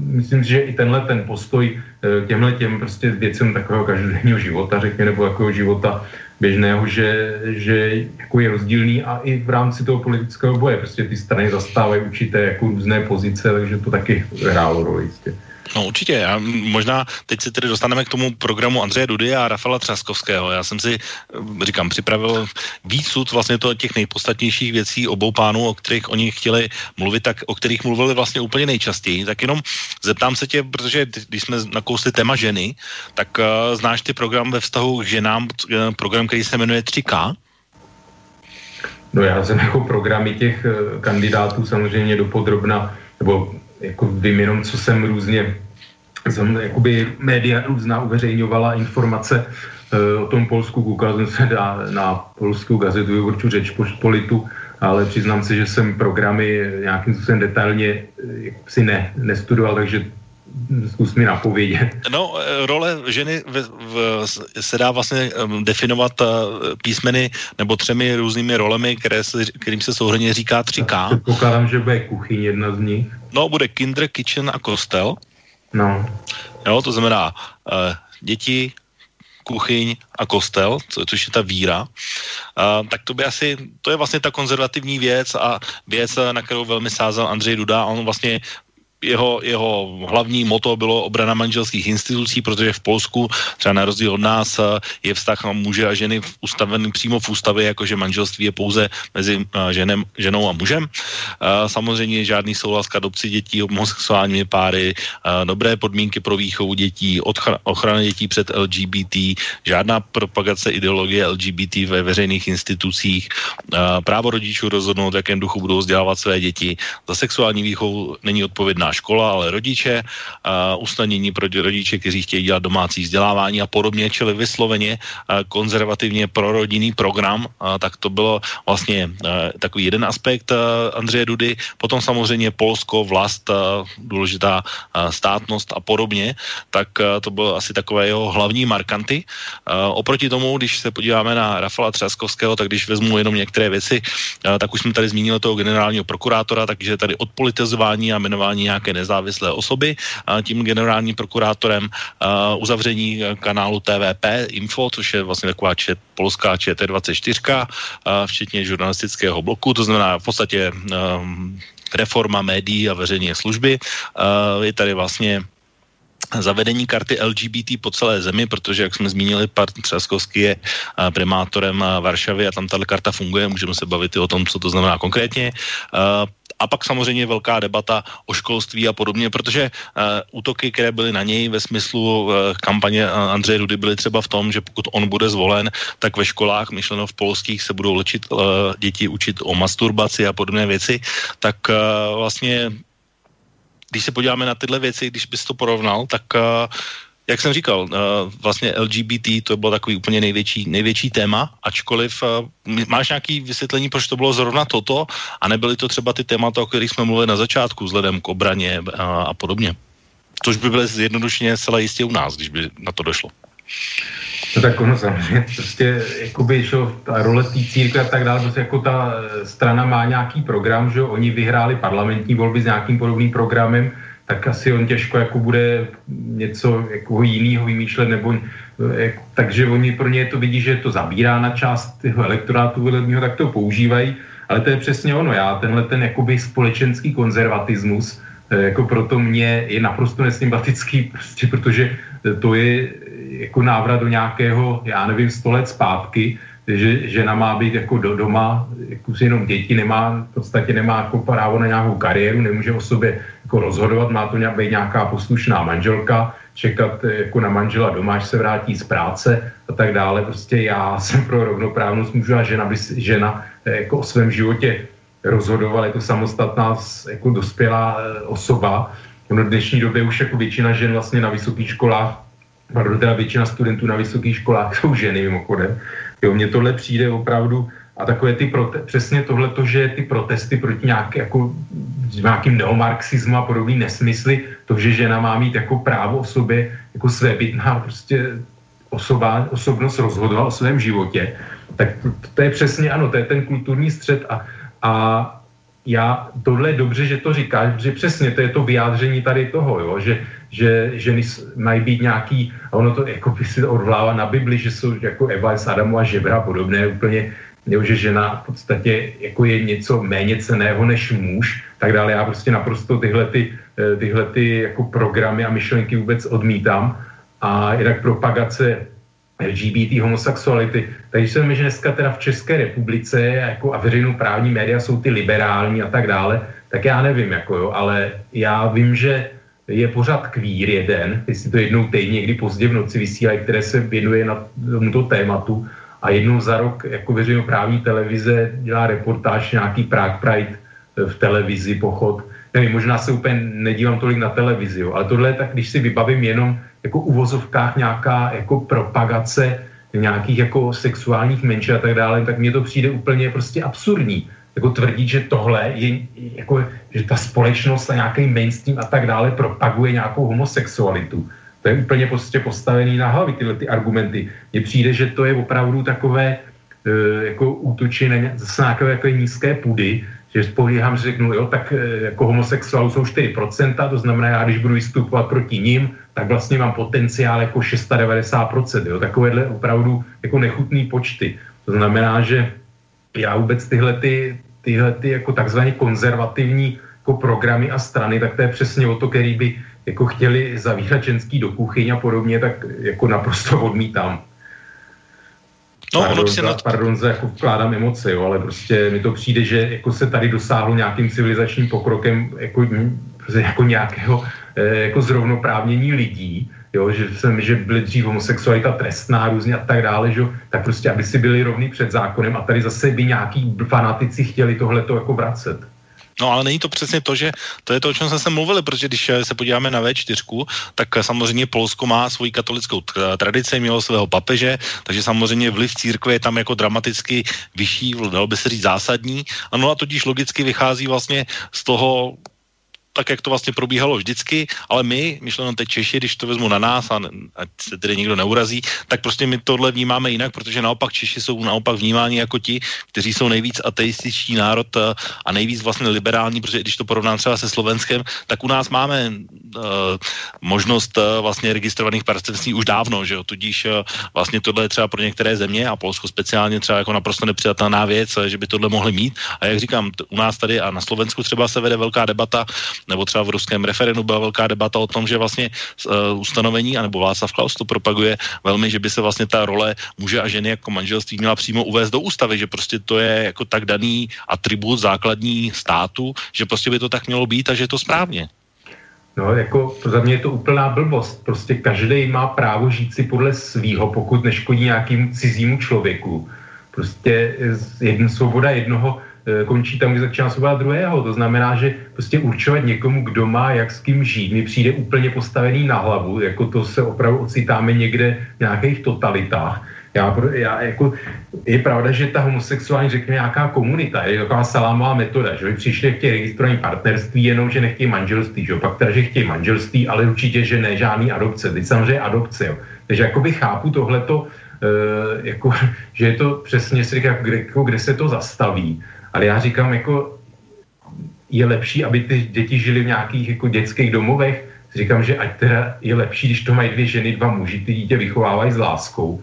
myslím si, že i tenhle ten postoj e, těmhle těm prostě věcem takového každodenního života, řekněme, nebo takového života běžného, že, že jako je rozdílný a i v rámci toho politického boje prostě ty strany zastávají určité jako různé pozice, takže to taky hrálo roli jistě. No určitě, a možná teď se tedy dostaneme k tomu programu Andreje Dudy a Rafala Třaskovského. Já jsem si, říkám, připravil výsud vlastně to těch nejpodstatnějších věcí obou pánů, o kterých oni chtěli mluvit, tak o kterých mluvili vlastně úplně nejčastěji. Tak jenom zeptám se tě, protože když jsme nakousli téma ženy, tak uh, znáš ty program ve vztahu k ženám, eh, program, který se jmenuje 3K? No já jsem jako programy těch uh, kandidátů samozřejmě dopodrobna, nebo jako vím jenom, co jsem různě, jsem jakoby média různá uveřejňovala informace uh, o tom Polsku, koukal jsem se na, na polskou gazetu Jurču Řeč Politu, ale přiznám se, že jsem programy nějakým způsobem detailně eh, si ne, nestudoval, takže zkus mi napovědět. No, eh, role ženy v, v, se dá vlastně definovat uh, písmeny nebo třemi různými rolemi, které se, kterým se souhrně říká 3K. Pokládám, že bude kuchyň jedna z nich. No, bude kinder, kitchen a kostel. No. Jo, to znamená uh, děti, kuchyň a kostel, co, což je ta víra, uh, tak to by asi, to je vlastně ta konzervativní věc a věc, na kterou velmi sázal Andřej Duda. On vlastně jeho, jeho hlavní moto bylo obrana manželských institucí, protože v Polsku, třeba na rozdíl od nás, je vztah muže a ženy ustavený přímo v ústavě, jakože manželství je pouze mezi ženem, ženou a mužem. Samozřejmě žádný souhlas k adopci dětí, homosexuálními páry, dobré podmínky pro výchovu dětí, ochrana dětí před LGBT, žádná propagace ideologie LGBT ve veřejných institucích, právo rodičů rozhodnout, v jakém duchu budou vzdělávat své děti. Za sexuální výchovu není odpovědná škola, ale rodiče, usnadnění pro rodiče, kteří chtějí dělat domácí vzdělávání a podobně, čili vysloveně konzervativně prorodinný program, tak to bylo vlastně takový jeden aspekt Andřeje Dudy. Potom samozřejmě Polsko, vlast, důležitá státnost a podobně, tak to bylo asi takové jeho hlavní markanty. Oproti tomu, když se podíváme na Rafala Třaskovského, tak když vezmu jenom některé věci, tak už jsme tady zmínili toho generálního prokurátora, takže tady odpolitizování a jmenování nějaké nezávislé osoby tím generálním prokurátorem, uzavření kanálu TVP Info, což je vlastně taková čet, polská ČT24, včetně žurnalistického bloku, to znamená v podstatě reforma médií a veřejné služby. Je tady vlastně zavedení karty LGBT po celé zemi, protože, jak jsme zmínili, pan Třaskovský je primátorem Varšavy a tam tato karta funguje, můžeme se bavit i o tom, co to znamená konkrétně. A pak samozřejmě velká debata o školství a podobně, protože uh, útoky, které byly na něj ve smyslu uh, kampaně Andreje Dudy byly třeba v tom, že pokud on bude zvolen, tak ve školách, myšleno v polských, se budou lečit uh, děti učit o masturbaci a podobné věci, tak uh, vlastně když se podíváme na tyhle věci, když bys to porovnal, tak uh, jak jsem říkal, uh, vlastně LGBT to bylo takový úplně největší, největší téma, ačkoliv uh, máš nějaký vysvětlení, proč to bylo zrovna toto a nebyly to třeba ty témata, o kterých jsme mluvili na začátku, vzhledem k obraně a, a podobně. Což by bylo zjednodušeně celé jistě u nás, když by na to došlo. No tak ono samozřejmě, prostě jakoby, šo, ta role té církve a tak dále, prostě jako ta strana má nějaký program, že oni vyhráli parlamentní volby s nějakým podobným programem, tak asi on těžko jako bude něco jako jiného vymýšlet, nebo jako, takže oni pro ně to vidí, že to zabírá na část toho elektorátu volebního, tak to používají, ale to je přesně ono, já tenhle ten jakoby společenský konzervatismus, eh, jako proto mě je naprosto nesympatický, [LAUGHS] prostě protože to je jako návrat do nějakého, já nevím, sto let zpátky, že žena má být jako do doma, jako si jenom děti, nemá, v podstatě nemá jako právo na nějakou kariéru, nemůže o sobě jako rozhodovat, má to být nějaká poslušná manželka, čekat eh, jako na manžela doma, až se vrátí z práce a tak dále. Prostě já jsem pro rovnoprávnost mužů a žena, by žena eh, jako o svém životě rozhodovala jako samostatná jako dospělá eh, osoba. No v dnešní době už jako většina žen vlastně na vysokých školách pardon, teda většina studentů na vysokých školách jsou ženy mimochodem. Jo, mně tohle přijde opravdu a takové ty prote- přesně tohle to, že ty protesty proti nějaké, jako, nějakým neomarxismu a podobný nesmysly, to, že žena má mít jako právo o sobě, jako své bytná prostě osoba, osobnost rozhodovat o svém životě, tak to, to je přesně ano, to je ten kulturní střed a, a já, tohle je dobře, že to říkáš, že přesně to je to vyjádření tady toho, jo, že, že ženy mají být nějaký, a ono to jako by si odvlává na Bibli, že jsou jako Eva s Adamu a žebra podobné úplně, jo, že žena v podstatě jako je něco méně ceného než muž, tak dále. Já prostě naprosto tyhle, ty, eh, tyhle ty jako programy a myšlenky vůbec odmítám. A jinak propagace LGBT, homosexuality. Takže se že dneska teda v České republice jako a veřejnoprávní média jsou ty liberální a tak dále, tak já nevím, jako jo, ale já vím, že je pořád kvír jeden, jestli to jednou týdně, někdy pozdě v noci vysílají, které se věnuje na tomuto tématu a jednou za rok jako veřejnoprávní televize dělá reportáž nějaký Prague Pride v televizi, pochod. Nevím, možná se úplně nedívám tolik na televizi, jo, ale tohle tak, když si vybavím jenom jako uvozovkách nějaká jako propagace nějakých jako sexuálních menšin a tak dále, tak mně to přijde úplně prostě absurdní. Jako tvrdit, že tohle je, jako, že ta společnost a nějaký mainstream a tak dále propaguje nějakou homosexualitu. To je úplně prostě postavený na hlavy tyhle ty argumenty. Mně přijde, že to je opravdu takové e, jako útočení zase nějaké jako nízké půdy, že spolíhám, že řeknu, jo, tak e, jako homosexuálů jsou 4%, to znamená, já když budu vystupovat proti ním, tak vlastně mám potenciál jako 690%, jo, takovéhle opravdu jako nechutný počty. To znamená, že já vůbec tyhle, ty, tyhle ty jako takzvaně konzervativní jako programy a strany, tak to je přesně o to, který by jako chtěli zavírat ženský do kuchyň a podobně, tak jako naprosto odmítám. No, pardon, za, na... pardon za jako vkládám emoce, jo, ale prostě mi to přijde, že jako se tady dosáhlo nějakým civilizačním pokrokem jako, jako nějakého eh, jako zrovnoprávnění lidí, jo, že, jsem, že byly dřív homosexualita trestná různě a tak dále, že, tak prostě, aby si byli rovní před zákonem a tady zase by nějaký fanatici chtěli tohleto jako vracet. No ale není to přesně to, že to je to, o čem jsme se mluvili, protože když se podíváme na V4, tak samozřejmě Polsko má svoji katolickou tradici, mělo svého papeže, takže samozřejmě vliv církve je tam jako dramaticky vyšší, dalo by se říct zásadní. Ano a tudíž logicky vychází vlastně z toho tak, jak to vlastně probíhalo vždycky, ale my, myšleno teď Češi, když to vezmu na nás a ať se tedy někdo neurazí, tak prostě my tohle vnímáme jinak, protože naopak Češi jsou naopak vnímáni jako ti, kteří jsou nejvíc ateističtí národ eh, a nejvíc vlastně liberální, protože když to porovnám třeba se Slovenskem, tak u nás máme uh, možnost uh, vlastně registrovaných partnerství už dávno, že jo, tudíž uh, vlastně tohle je třeba pro některé země a Polsko speciálně třeba jako naprosto nepřijatelná věc, že by tohle mohli mít. A jak říkám, u nás tady a na Slovensku třeba se vede velká debata nebo třeba v ruském referendu byla velká debata o tom, že vlastně uh, ustanovení, anebo Václav Klaus to propaguje velmi, že by se vlastně ta role muže a ženy jako manželství měla přímo uvést do ústavy, že prostě to je jako tak daný atribut základní státu, že prostě by to tak mělo být a že je to správně. No, jako za mě je to úplná blbost. Prostě každý má právo žít si podle svýho, pokud neškodí nějakým cizímu člověku. Prostě jedna svoboda jednoho končí tam, kde začíná svoboda druhého. To znamená, že prostě určovat někomu, kdo má jak s kým žít, mi přijde úplně postavený na hlavu, jako to se opravdu ocitáme někde v nějakých totalitách. Já, já, jako, je pravda, že ta homosexuální, řekněme, nějaká komunita, je taková salámová metoda, že přišli chtějí registrovaný partnerství, jenom že nechtějí manželství, že pak teda, že chtějí manželství, ale určitě, že ne žádný adopce. Teď samozřejmě adopce, jo. Takže jakoby chápu tohleto, e, jako, [LAUGHS] že je to přesně, říká, kde, jako, kde se to zastaví. Ale já říkám, jako je lepší, aby ty děti žily v nějakých jako dětských domovech. Říkám, že ať teda je lepší, když to mají dvě ženy, dva muži, ty dítě vychovávají s láskou,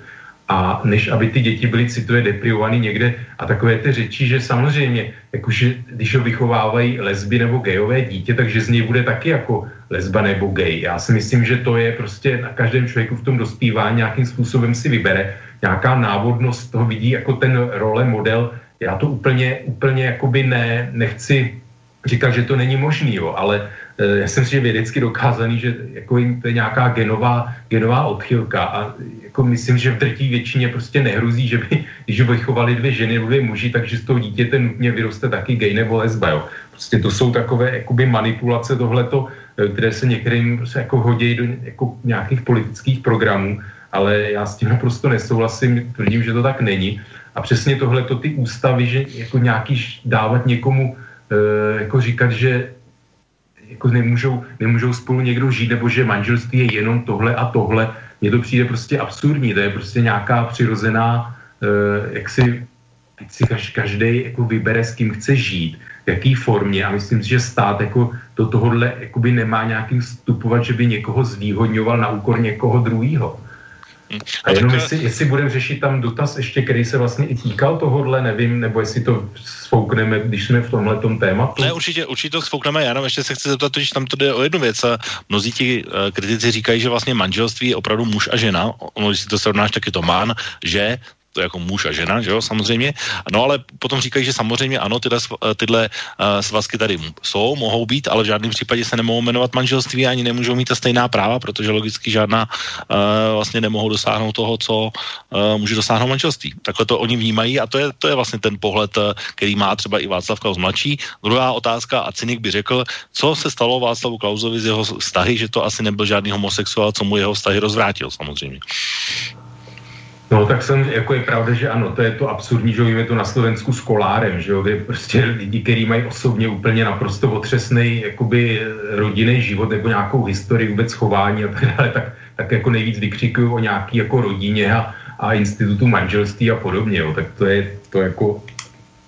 a než aby ty děti byly citově deprivované někde a takové ty řeči, že samozřejmě, jakože když ho vychovávají lesby nebo gejové dítě, takže z něj bude taky jako lesba nebo gej. Já si myslím, že to je prostě na každém člověku v tom dospívání nějakým způsobem si vybere. Nějaká návodnost toho vidí jako ten role model já to úplně, úplně jakoby ne, nechci říkat, že to není možný, jo, ale e, já jsem si vědecky dokázaný, že jako to je nějaká genová, genová odchylka a jako myslím, že v drtí většině prostě nehruzí, že by, když vychovali dvě ženy nebo dvě muži, takže z toho dítěte nutně vyroste taky gay nebo lesba, jo. Prostě to jsou takové jakoby manipulace tohleto, e, které se některým prostě jako hodí do jako nějakých politických programů, ale já s tím naprosto nesouhlasím, tvrdím, že to tak není. A přesně tohle to ty ústavy, že jako nějaký dávat někomu, e, jako říkat, že jako nemůžou, nemůžou spolu někdo žít, nebo že manželství je jenom tohle a tohle. Mně to přijde prostě absurdní, to je prostě nějaká přirozená, e, jak si, si každý jako vybere, s kým chce žít, v jaký formě a myslím si, že stát jako do tohohle nemá nějakým vstupovat, že by někoho zvýhodňoval na úkor někoho druhého. A jenom tak... jestli, jestli budeme řešit tam dotaz ještě, který se vlastně i týkal tohohle, nevím, nebo jestli to sfoukneme, když jsme v tomhle tématu. Ne, určitě, určitě to sfoukneme, já jenom ještě se chci zeptat, když tam to jde o jednu věc. Mnozí ti uh, kritici říkají, že vlastně manželství je opravdu muž a žena. Ono, když si to srovnáš, tak je to man, že to jako muž a žena, že jo, samozřejmě. No ale potom říkají, že samozřejmě ano, tyhle, tyhle uh, svazky tady jsou, mohou být, ale v žádném případě se nemohou jmenovat manželství ani nemůžou mít ta stejná práva, protože logicky žádná uh, vlastně nemohou dosáhnout toho, co může dosáhnout manželství. Takhle to oni vnímají a to je, to je vlastně ten pohled, který má třeba i Václav Klaus mladší. Druhá otázka, a cynik by řekl, co se stalo Václavu Klausovi z jeho vztahy, že to asi nebyl žádný homosexuál, co mu jeho vztahy rozvrátil samozřejmě. No tak jsem, jako je pravda, že ano, to je to absurdní, že víme to na Slovensku s kolárem, že jo, kde prostě lidi, kteří mají osobně úplně naprosto otřesný jakoby rodinný život nebo nějakou historii, vůbec chování a tak dále, tak, tak jako nejvíc vykřikují o nějaký jako rodině a, a institutu manželství a podobně, jo, tak to je to jako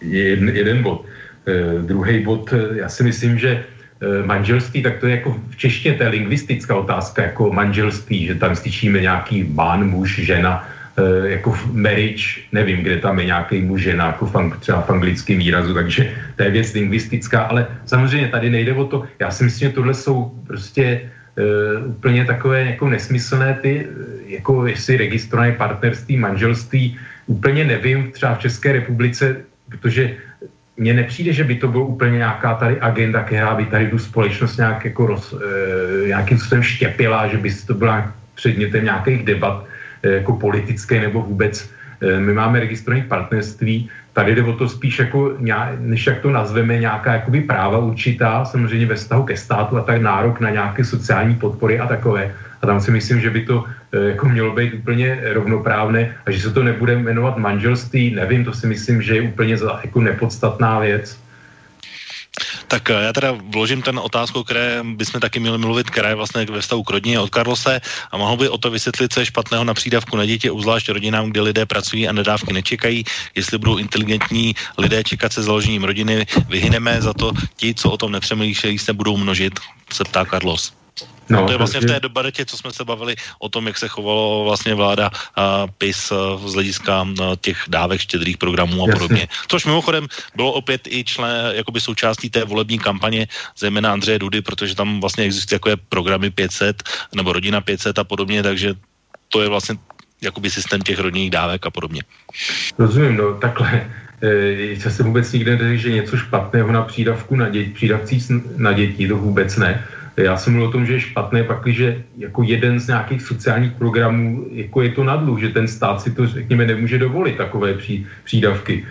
jeden, jeden bod. E, druhý bod, eh, já si myslím, že eh, manželství, tak to je jako v češtině, to je lingvistická otázka, jako manželství, že tam slyšíme nějaký bán, muž, žena, jako marriage, nevím, kde tam je nějaký muž, žena, jako v, třeba v anglickém výrazu, takže to je věc lingvistická, ale samozřejmě tady nejde o to, já si myslím, že tohle jsou prostě uh, úplně takové jako nesmyslné ty, jako jestli registrované partnerství, manželství, úplně nevím, třeba v České republice, protože mně nepřijde, že by to bylo úplně nějaká tady agenda, která by tady tu společnost nějak jako roz, e, nějakým způsobem štěpila, že by to byla předmětem nějakých debat jako politické nebo vůbec. E, my máme registrované partnerství, tady jde o to spíš jako, než jak to nazveme, nějaká jakoby práva určitá, samozřejmě ve vztahu ke státu a tak nárok na nějaké sociální podpory a takové. A tam si myslím, že by to jako mělo být úplně rovnoprávné a že se to nebude jmenovat manželství, nevím, to si myslím, že je úplně jako nepodstatná věc. Tak já teda vložím ten otázku, které bychom taky měli mluvit, která je vlastně ve vztahu k rodině od Karlose a mohl by o to vysvětlit, co je špatného na přídavku na děti, uzvlášť rodinám, kde lidé pracují a nedávky nečekají. Jestli budou inteligentní lidé čekat se založením rodiny, vyhyneme za to ti, co o tom nepřemýšlejí, se budou množit, se ptá Carlos. No, to je vlastně v té debatě, co jsme se bavili o tom, jak se chovalo vlastně vláda uh, PIS uh, z hlediska uh, těch dávek štědrých programů a Jasně. podobně. Což mimochodem bylo opět i člen, jakoby součástí té volební kampaně, zejména Andreje Dudy, protože tam vlastně existují takové programy 500 nebo rodina 500 a podobně, takže to je vlastně jakoby systém těch rodinných dávek a podobně. Rozumím, no takhle. E, já jsem vůbec nikde neřekl, že něco špatného na přídavku na děti, přídavcích na děti, to vůbec ne já jsem mluvil o tom, že je špatné, pakliže jako jeden z nějakých sociálních programů, jako je to na dluh, že ten stát si to, řekněme, nemůže dovolit takové pří, přídavky.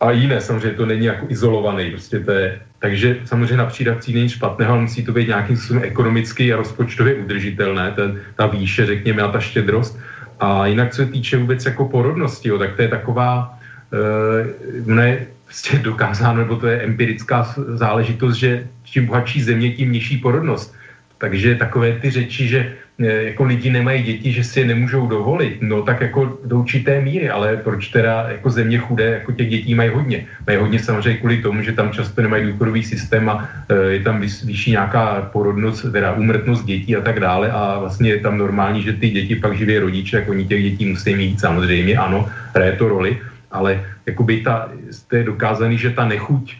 A jiné, samozřejmě to není jako izolovaný, prostě to je, takže samozřejmě na přídavcí není špatného, ale musí to být nějakým způsobem ekonomicky a rozpočtově udržitelné, ten, ta výše, řekněme, a ta štědrost. A jinak, co se týče vůbec jako porodnosti, jo, tak to je taková, uh, ne, prostě dokázáno, nebo to je empirická záležitost, že čím bohatší země, tím nižší porodnost. Takže takové ty řeči, že e, jako lidi nemají děti, že si je nemůžou dovolit, no tak jako do určité míry, ale proč teda jako země chudé, jako těch dětí mají hodně. Mají hodně samozřejmě kvůli tomu, že tam často nemají důchodový systém a e, je tam vyšší nějaká porodnost, teda úmrtnost dětí a tak dále a vlastně je tam normální, že ty děti pak živí rodiče, jako oni těch dětí musí mít samozřejmě, ano, hraje to roli, ale jakoby ta, je dokázaný, že ta nechuť e,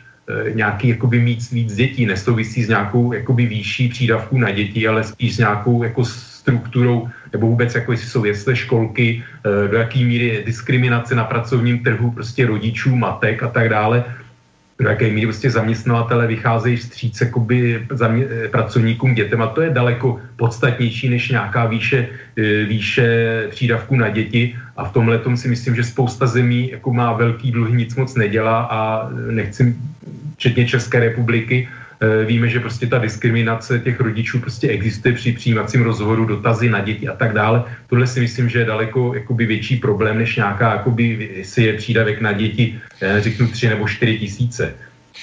nějaký jakoby mít víc dětí nesouvisí s nějakou jakoby výšší přídavků na děti, ale spíš s nějakou jako strukturou, nebo vůbec jako jestli jsou jesle školky, e, do jaký míry je diskriminace na pracovním trhu prostě rodičů, matek a tak dále. Do jaké míry prostě zaměstnavatele vycházejí vstříc jakoby zamě, eh, pracovníkům dětem. A to je daleko podstatnější než nějaká výše, eh, výše přídavků na děti a v tomhle tom si myslím, že spousta zemí jako má velký dluh, nic moc nedělá a nechci, včetně České republiky, Eh, víme, že prostě ta diskriminace těch rodičů prostě existuje při přijímacím rozhovoru, dotazy na děti a tak dále. Tohle si myslím, že je daleko jakoby větší problém, než nějaká, jakoby, jestli je přídavek na děti, řeknu tři nebo čtyři tisíce.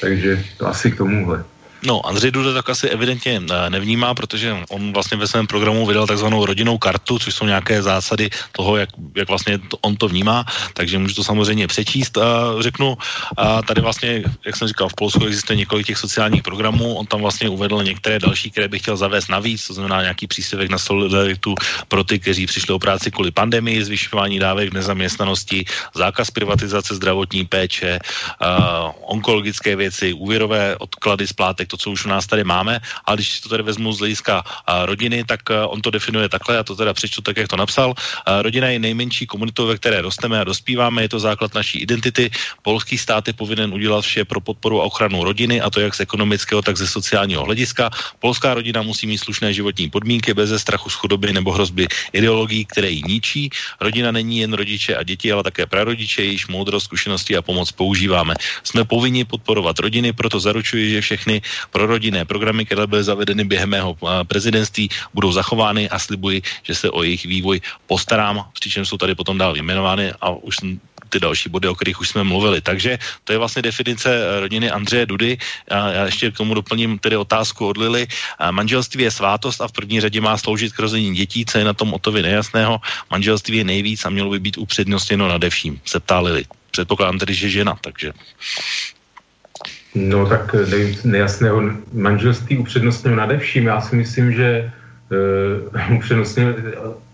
Takže to asi k tomuhle. No, Andřej Duda tak asi evidentně eh, nevnímá, protože on vlastně ve svém programu vydal takzvanou rodinnou kartu, což jsou nějaké zásady toho, jak, jak vlastně to, on to vnímá, takže můžu to samozřejmě přečíst. A řeknu, a tady vlastně, jak jsem říkal, v Polsku existuje několik těch sociálních programů, on tam vlastně uvedl některé další, které bych chtěl zavést navíc, to znamená nějaký příspěvek na solidaritu pro ty, kteří přišli o práci kvůli pandemii, zvyšování dávek nezaměstnanosti, zákaz privatizace zdravotní péče, uh, onkologické věci, úvěrové odklady splátek to, co už u nás tady máme, ale když si to tady vezmu z hlediska rodiny, tak on to definuje takhle, a to teda přečtu tak, jak to napsal. Rodina je nejmenší komunitou, ve které rosteme a dospíváme, je to základ naší identity. Polský stát je povinen udělat vše pro podporu a ochranu rodiny, a to jak z ekonomického, tak ze sociálního hlediska. Polská rodina musí mít slušné životní podmínky bez strachu z chudoby nebo hrozby ideologií, které ji ničí. Rodina není jen rodiče a děti, ale také prarodiče, jejichž moudrost, zkušenosti a pomoc používáme. Jsme povinni podporovat rodiny, proto zaručuji, že všechny pro rodinné programy, které byly zavedeny během mého eh, prezidentství, budou zachovány a slibuji, že se o jejich vývoj postarám, přičemž jsou tady potom dál vyjmenovány a už ty další body, o kterých už jsme mluvili. Takže to je vlastně definice eh, rodiny Andřeje Dudy. A já ještě k tomu doplním tedy otázku od Lily. Manželství je svátost a v první řadě má sloužit k rození dětí, co je na tom Otovi nejasného. Manželství je nejvíc a mělo by být upřednostněno nade vším, se ptá Lily. Předpokládám tedy, že žena, takže No tak nevím, nejasného manželství upřednostňuji nade vším. Já si myslím, že uh, [LAUGHS] upřednostňuji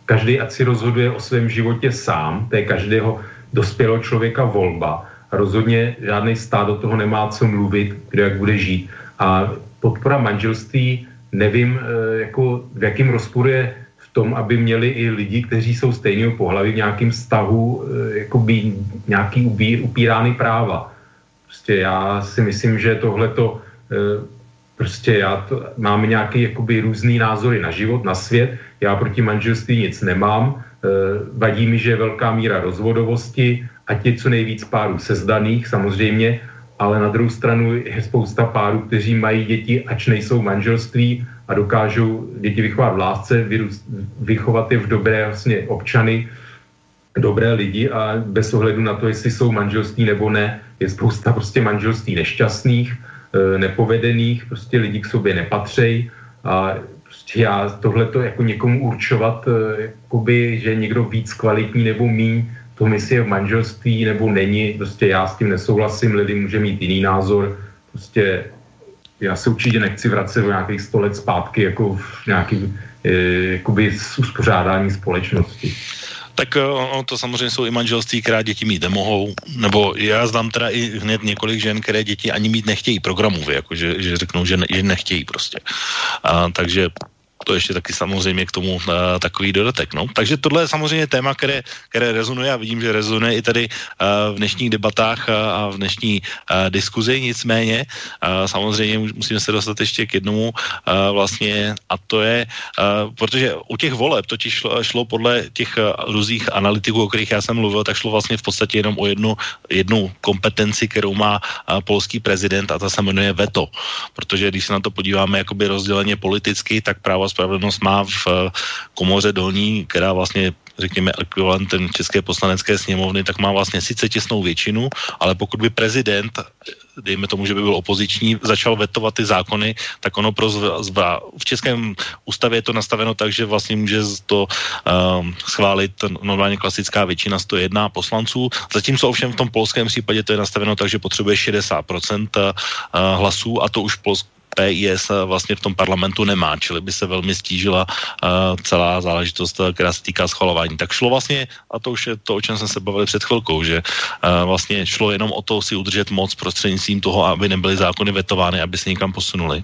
každý ať si rozhoduje o svém životě sám, to je každého dospělého člověka volba. A rozhodně žádný stát do toho nemá co mluvit, kdo jak bude žít. A podpora manželství, nevím, eh, jako v jakém rozporu je v tom, aby měli i lidi, kteří jsou stejného pohlaví v nějakém vztahu, eh, jako by nějaký upírány práva. Prostě já si myslím, že tohleto prostě já to, mám nějaký jakoby různý názory na život, na svět, já proti manželství nic nemám, e, vadí mi, že je velká míra rozvodovosti, a je co nejvíc párů sezdaných samozřejmě, ale na druhou stranu je spousta párů, kteří mají děti, ač nejsou manželství a dokážou děti vychovat v lásce, vychovat je v dobré vlastně občany, dobré lidi a bez ohledu na to, jestli jsou manželství nebo ne, je spousta prostě manželství nešťastných, E, nepovedených, prostě lidi k sobě nepatřejí a prostě já tohle to jako někomu určovat, e, jakoby, že někdo víc kvalitní nebo míň, to je v manželství nebo není, prostě já s tím nesouhlasím, lidi může mít jiný názor, prostě já se určitě nechci vracet do nějakých sto let zpátky jako v nějakým e, jakoby uspořádání společnosti tak eh, ono to samozřejmě jsou i manželství, která děti mít nemohou, nebo já znám teda i hned několik žen, které děti ani mít nechtějí programově, jako že, že řeknou, že, ne, že nechtějí prostě. A, takže to ještě taky samozřejmě k tomu uh, takový dodatek. No. Takže tohle je samozřejmě téma, které, které rezonuje a vidím, že rezonuje i tady uh, v dnešních debatách uh, a v dnešní uh, diskuzi. Nicméně uh, samozřejmě musíme se dostat ještě k jednomu uh, vlastně a to je, uh, protože u těch voleb totiž šlo, šlo podle těch uh, různých analytiků, o kterých já jsem mluvil, tak šlo vlastně v podstatě jenom o jednu, jednu kompetenci, kterou má uh, polský prezident a ta se jmenuje veto. Protože když se na to podíváme jakoby rozděleně politicky, tak právo spravedlnost má v eh, komoře dolní, která vlastně řekněme, ekvivalentem České poslanecké sněmovny, tak má vlastně sice těsnou většinu, ale pokud by prezident, dejme tomu, že by byl opoziční, začal vetovat ty zákony, tak ono pro zva, v Českém ústavě je to nastaveno tak, že vlastně může to um, schválit normálně klasická většina 101 poslanců, zatímco ovšem v tom polském případě to je nastaveno tak, že potřebuje 60% uh, hlasů a to už Polsk, PIS vlastně v tom parlamentu nemá, čili by se velmi stížila uh, celá záležitost, která se týká schvalování. Tak šlo vlastně, a to už je to, o čem jsme se bavili před chvilkou, že vlastně šlo jenom o to si udržet moc prostřednictvím toho, aby nebyly zákony vetovány, aby se někam posunuli.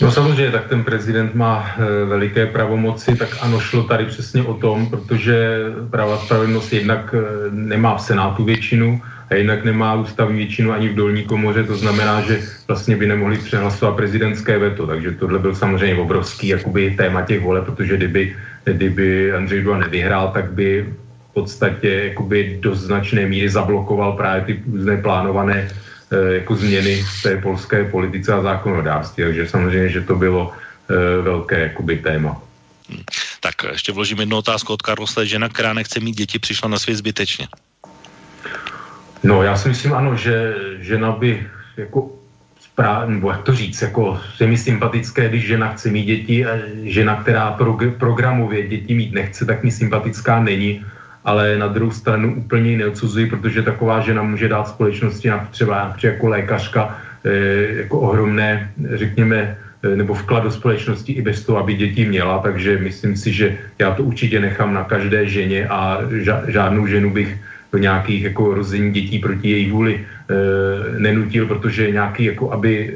No samozřejmě, tak ten prezident má e, veliké pravomoci, tak ano, šlo tady přesně o tom, protože práva spravedlnost jednak e, nemá v Senátu většinu, jinak nemá ústavní většinu ani v dolní komoře, to znamená, že vlastně by nemohli přehlasovat prezidentské veto, takže tohle byl samozřejmě obrovský jakoby téma těch vole, protože kdyby, kdyby Andřej Duda nevyhrál, tak by v podstatě jakoby do značné míry zablokoval právě ty různé plánované eh, jako změny v té polské politice a zákonodárství, takže samozřejmě, že to bylo eh, velké jakoby téma. Tak ještě vložím jednu otázku od Karlose. Žena, která nechce mít děti, přišla na svět zbytečně. No, já si myslím, ano, že žena by jako správ, nebo jak to říct, jako je mi sympatické, když žena chce mít děti a žena, která prog- programově děti mít nechce, tak mi sympatická není, ale na druhou stranu úplně ji neodsuzuji, protože taková žena může dát společnosti třeba jako lékařka e, jako ohromné, řekněme, eh, nebo vklad do společnosti i bez toho, aby děti měla, takže myslím si, že já to určitě nechám na každé ženě a žádnou ženu bych do nějakých jako rození dětí proti její vůli e, nenutil, protože nějaký, jako aby eh,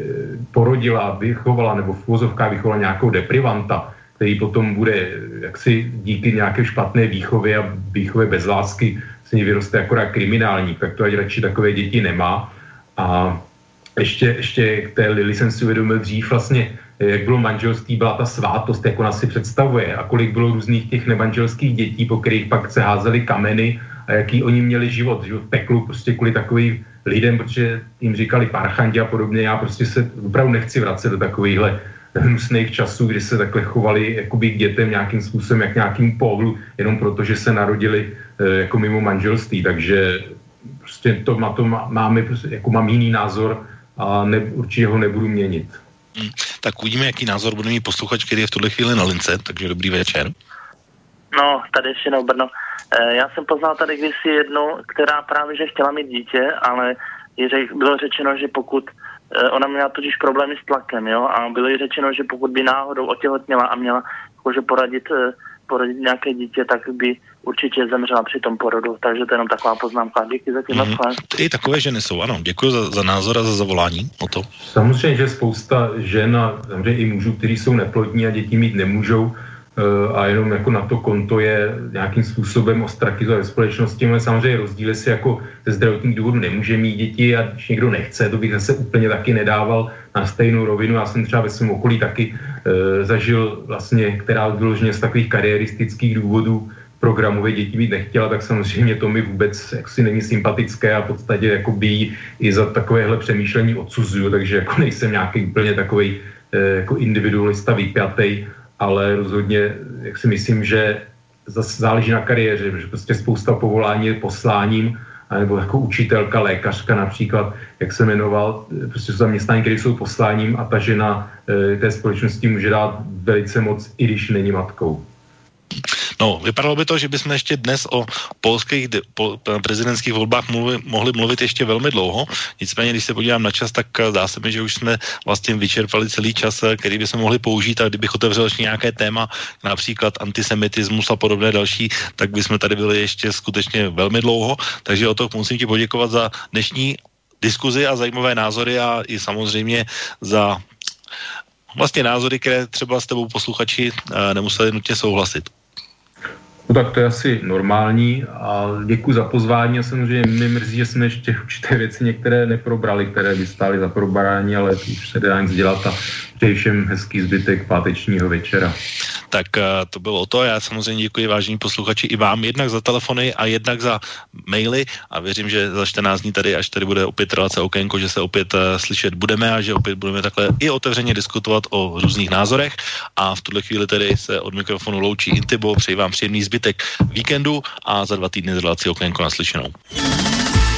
porodila, vychovala nebo v úvozovkách vychovala nějakou deprivanta, který potom bude eh, jaksi díky nějaké špatné výchově a výchově bez lásky z ní vyroste akorát kriminální, tak to ať radši takové děti nemá. A ještě, ještě k té Lili jsem si uvědomil dřív vlastně, jak bylo manželství, byla ta svátost, jak ona si představuje a kolik bylo různých těch nemanželských dětí, po kterých pak se házely kameny a jaký oni měli život, život v peklu, prostě kvůli takovým lidem, protože jim říkali parchanti a podobně. Já prostě se opravdu nechci vracet do takovýchhle hnusných časů, kdy se takhle chovali jakoby k dětem nějakým způsobem, jak nějakým povlu, jenom proto, že se narodili e, jako mimo manželství. Takže prostě to, na to máme, prostě, jako mám jiný názor a ne, určitě ho nebudu měnit. Hmm, tak uvidíme, jaký názor bude mít posluchač, který je v tuhle chvíli na lince, takže dobrý večer. No, tady ještě no, Brno. Eh, já jsem poznal tady kdysi jednu, která právě že chtěla mít dítě, ale je řek, bylo řečeno, že pokud eh, ona měla totiž problémy s tlakem, jo, a bylo jí řečeno, že pokud by náhodou otěhotněla a měla může poradit, eh, poradit nějaké dítě, tak by určitě zemřela při tom porodu. Takže to je jenom taková poznámka. Díky za tím. Mm-hmm. I takové ženy jsou, ano. Děkuji za, za názor a za zavolání o to. Samozřejmě, že spousta žen a samozřejmě i mužů, kteří jsou neplodní a děti mít nemůžou, a jenom jako na to konto je nějakým způsobem ostrakizovat ve společnosti. Ale samozřejmě rozdíly si jako ze zdravotních důvodů nemůže mít děti a když někdo nechce, to bych zase úplně taky nedával na stejnou rovinu. Já jsem třeba ve svém okolí taky e, zažil vlastně, která vyloženě z takových kariéristických důvodů programově děti být nechtěla, tak samozřejmě to mi vůbec jaksi není sympatické a v podstatě jako by i za takovéhle přemýšlení odsuzuju, takže jako nejsem nějaký úplně takový e, jako individualista vypjatý, ale rozhodně, jak si myslím, že zase záleží na kariéře, že prostě spousta povolání je posláním, nebo jako učitelka, lékařka například, jak se jmenoval, prostě jsou zaměstnání, které jsou posláním a ta žena e, té společnosti může dát velice moc, i když není matkou. No, vypadalo by to, že bychom ještě dnes o polských po, prezidentských volbách mluvi, mohli mluvit ještě velmi dlouho. Nicméně, když se podívám na čas, tak eh, zdá se mi, že už jsme vlastně vyčerpali celý čas, eh, který bychom mohli použít a kdybych otevřel ještě nějaké téma, například antisemitismus a podobné další, tak bychom tady byli ještě skutečně velmi dlouho. Takže o to musím ti poděkovat za dnešní diskuzi a zajímavé názory a i samozřejmě za vlastně názory, které třeba s tebou posluchači eh, nemuseli nutně souhlasit. No tak to je asi normální a děkuji za pozvání a samozřejmě mi mrzí, že jsme ještě určité věci některé neprobrali, které by stály za probrání, ale už se dá nic dělat a přeji všem hezký zbytek pátečního večera tak uh, to bylo to. Já samozřejmě děkuji vážení posluchači i vám, jednak za telefony a jednak za maily a věřím, že za 14 dní tady, až tady bude opět relace okénko, že se opět uh, slyšet budeme a že opět budeme takhle i otevřeně diskutovat o různých názorech a v tuhle chvíli tedy se od mikrofonu loučí Intibo, přeji vám příjemný zbytek víkendu a za dva týdny z relací okénko naslyšenou.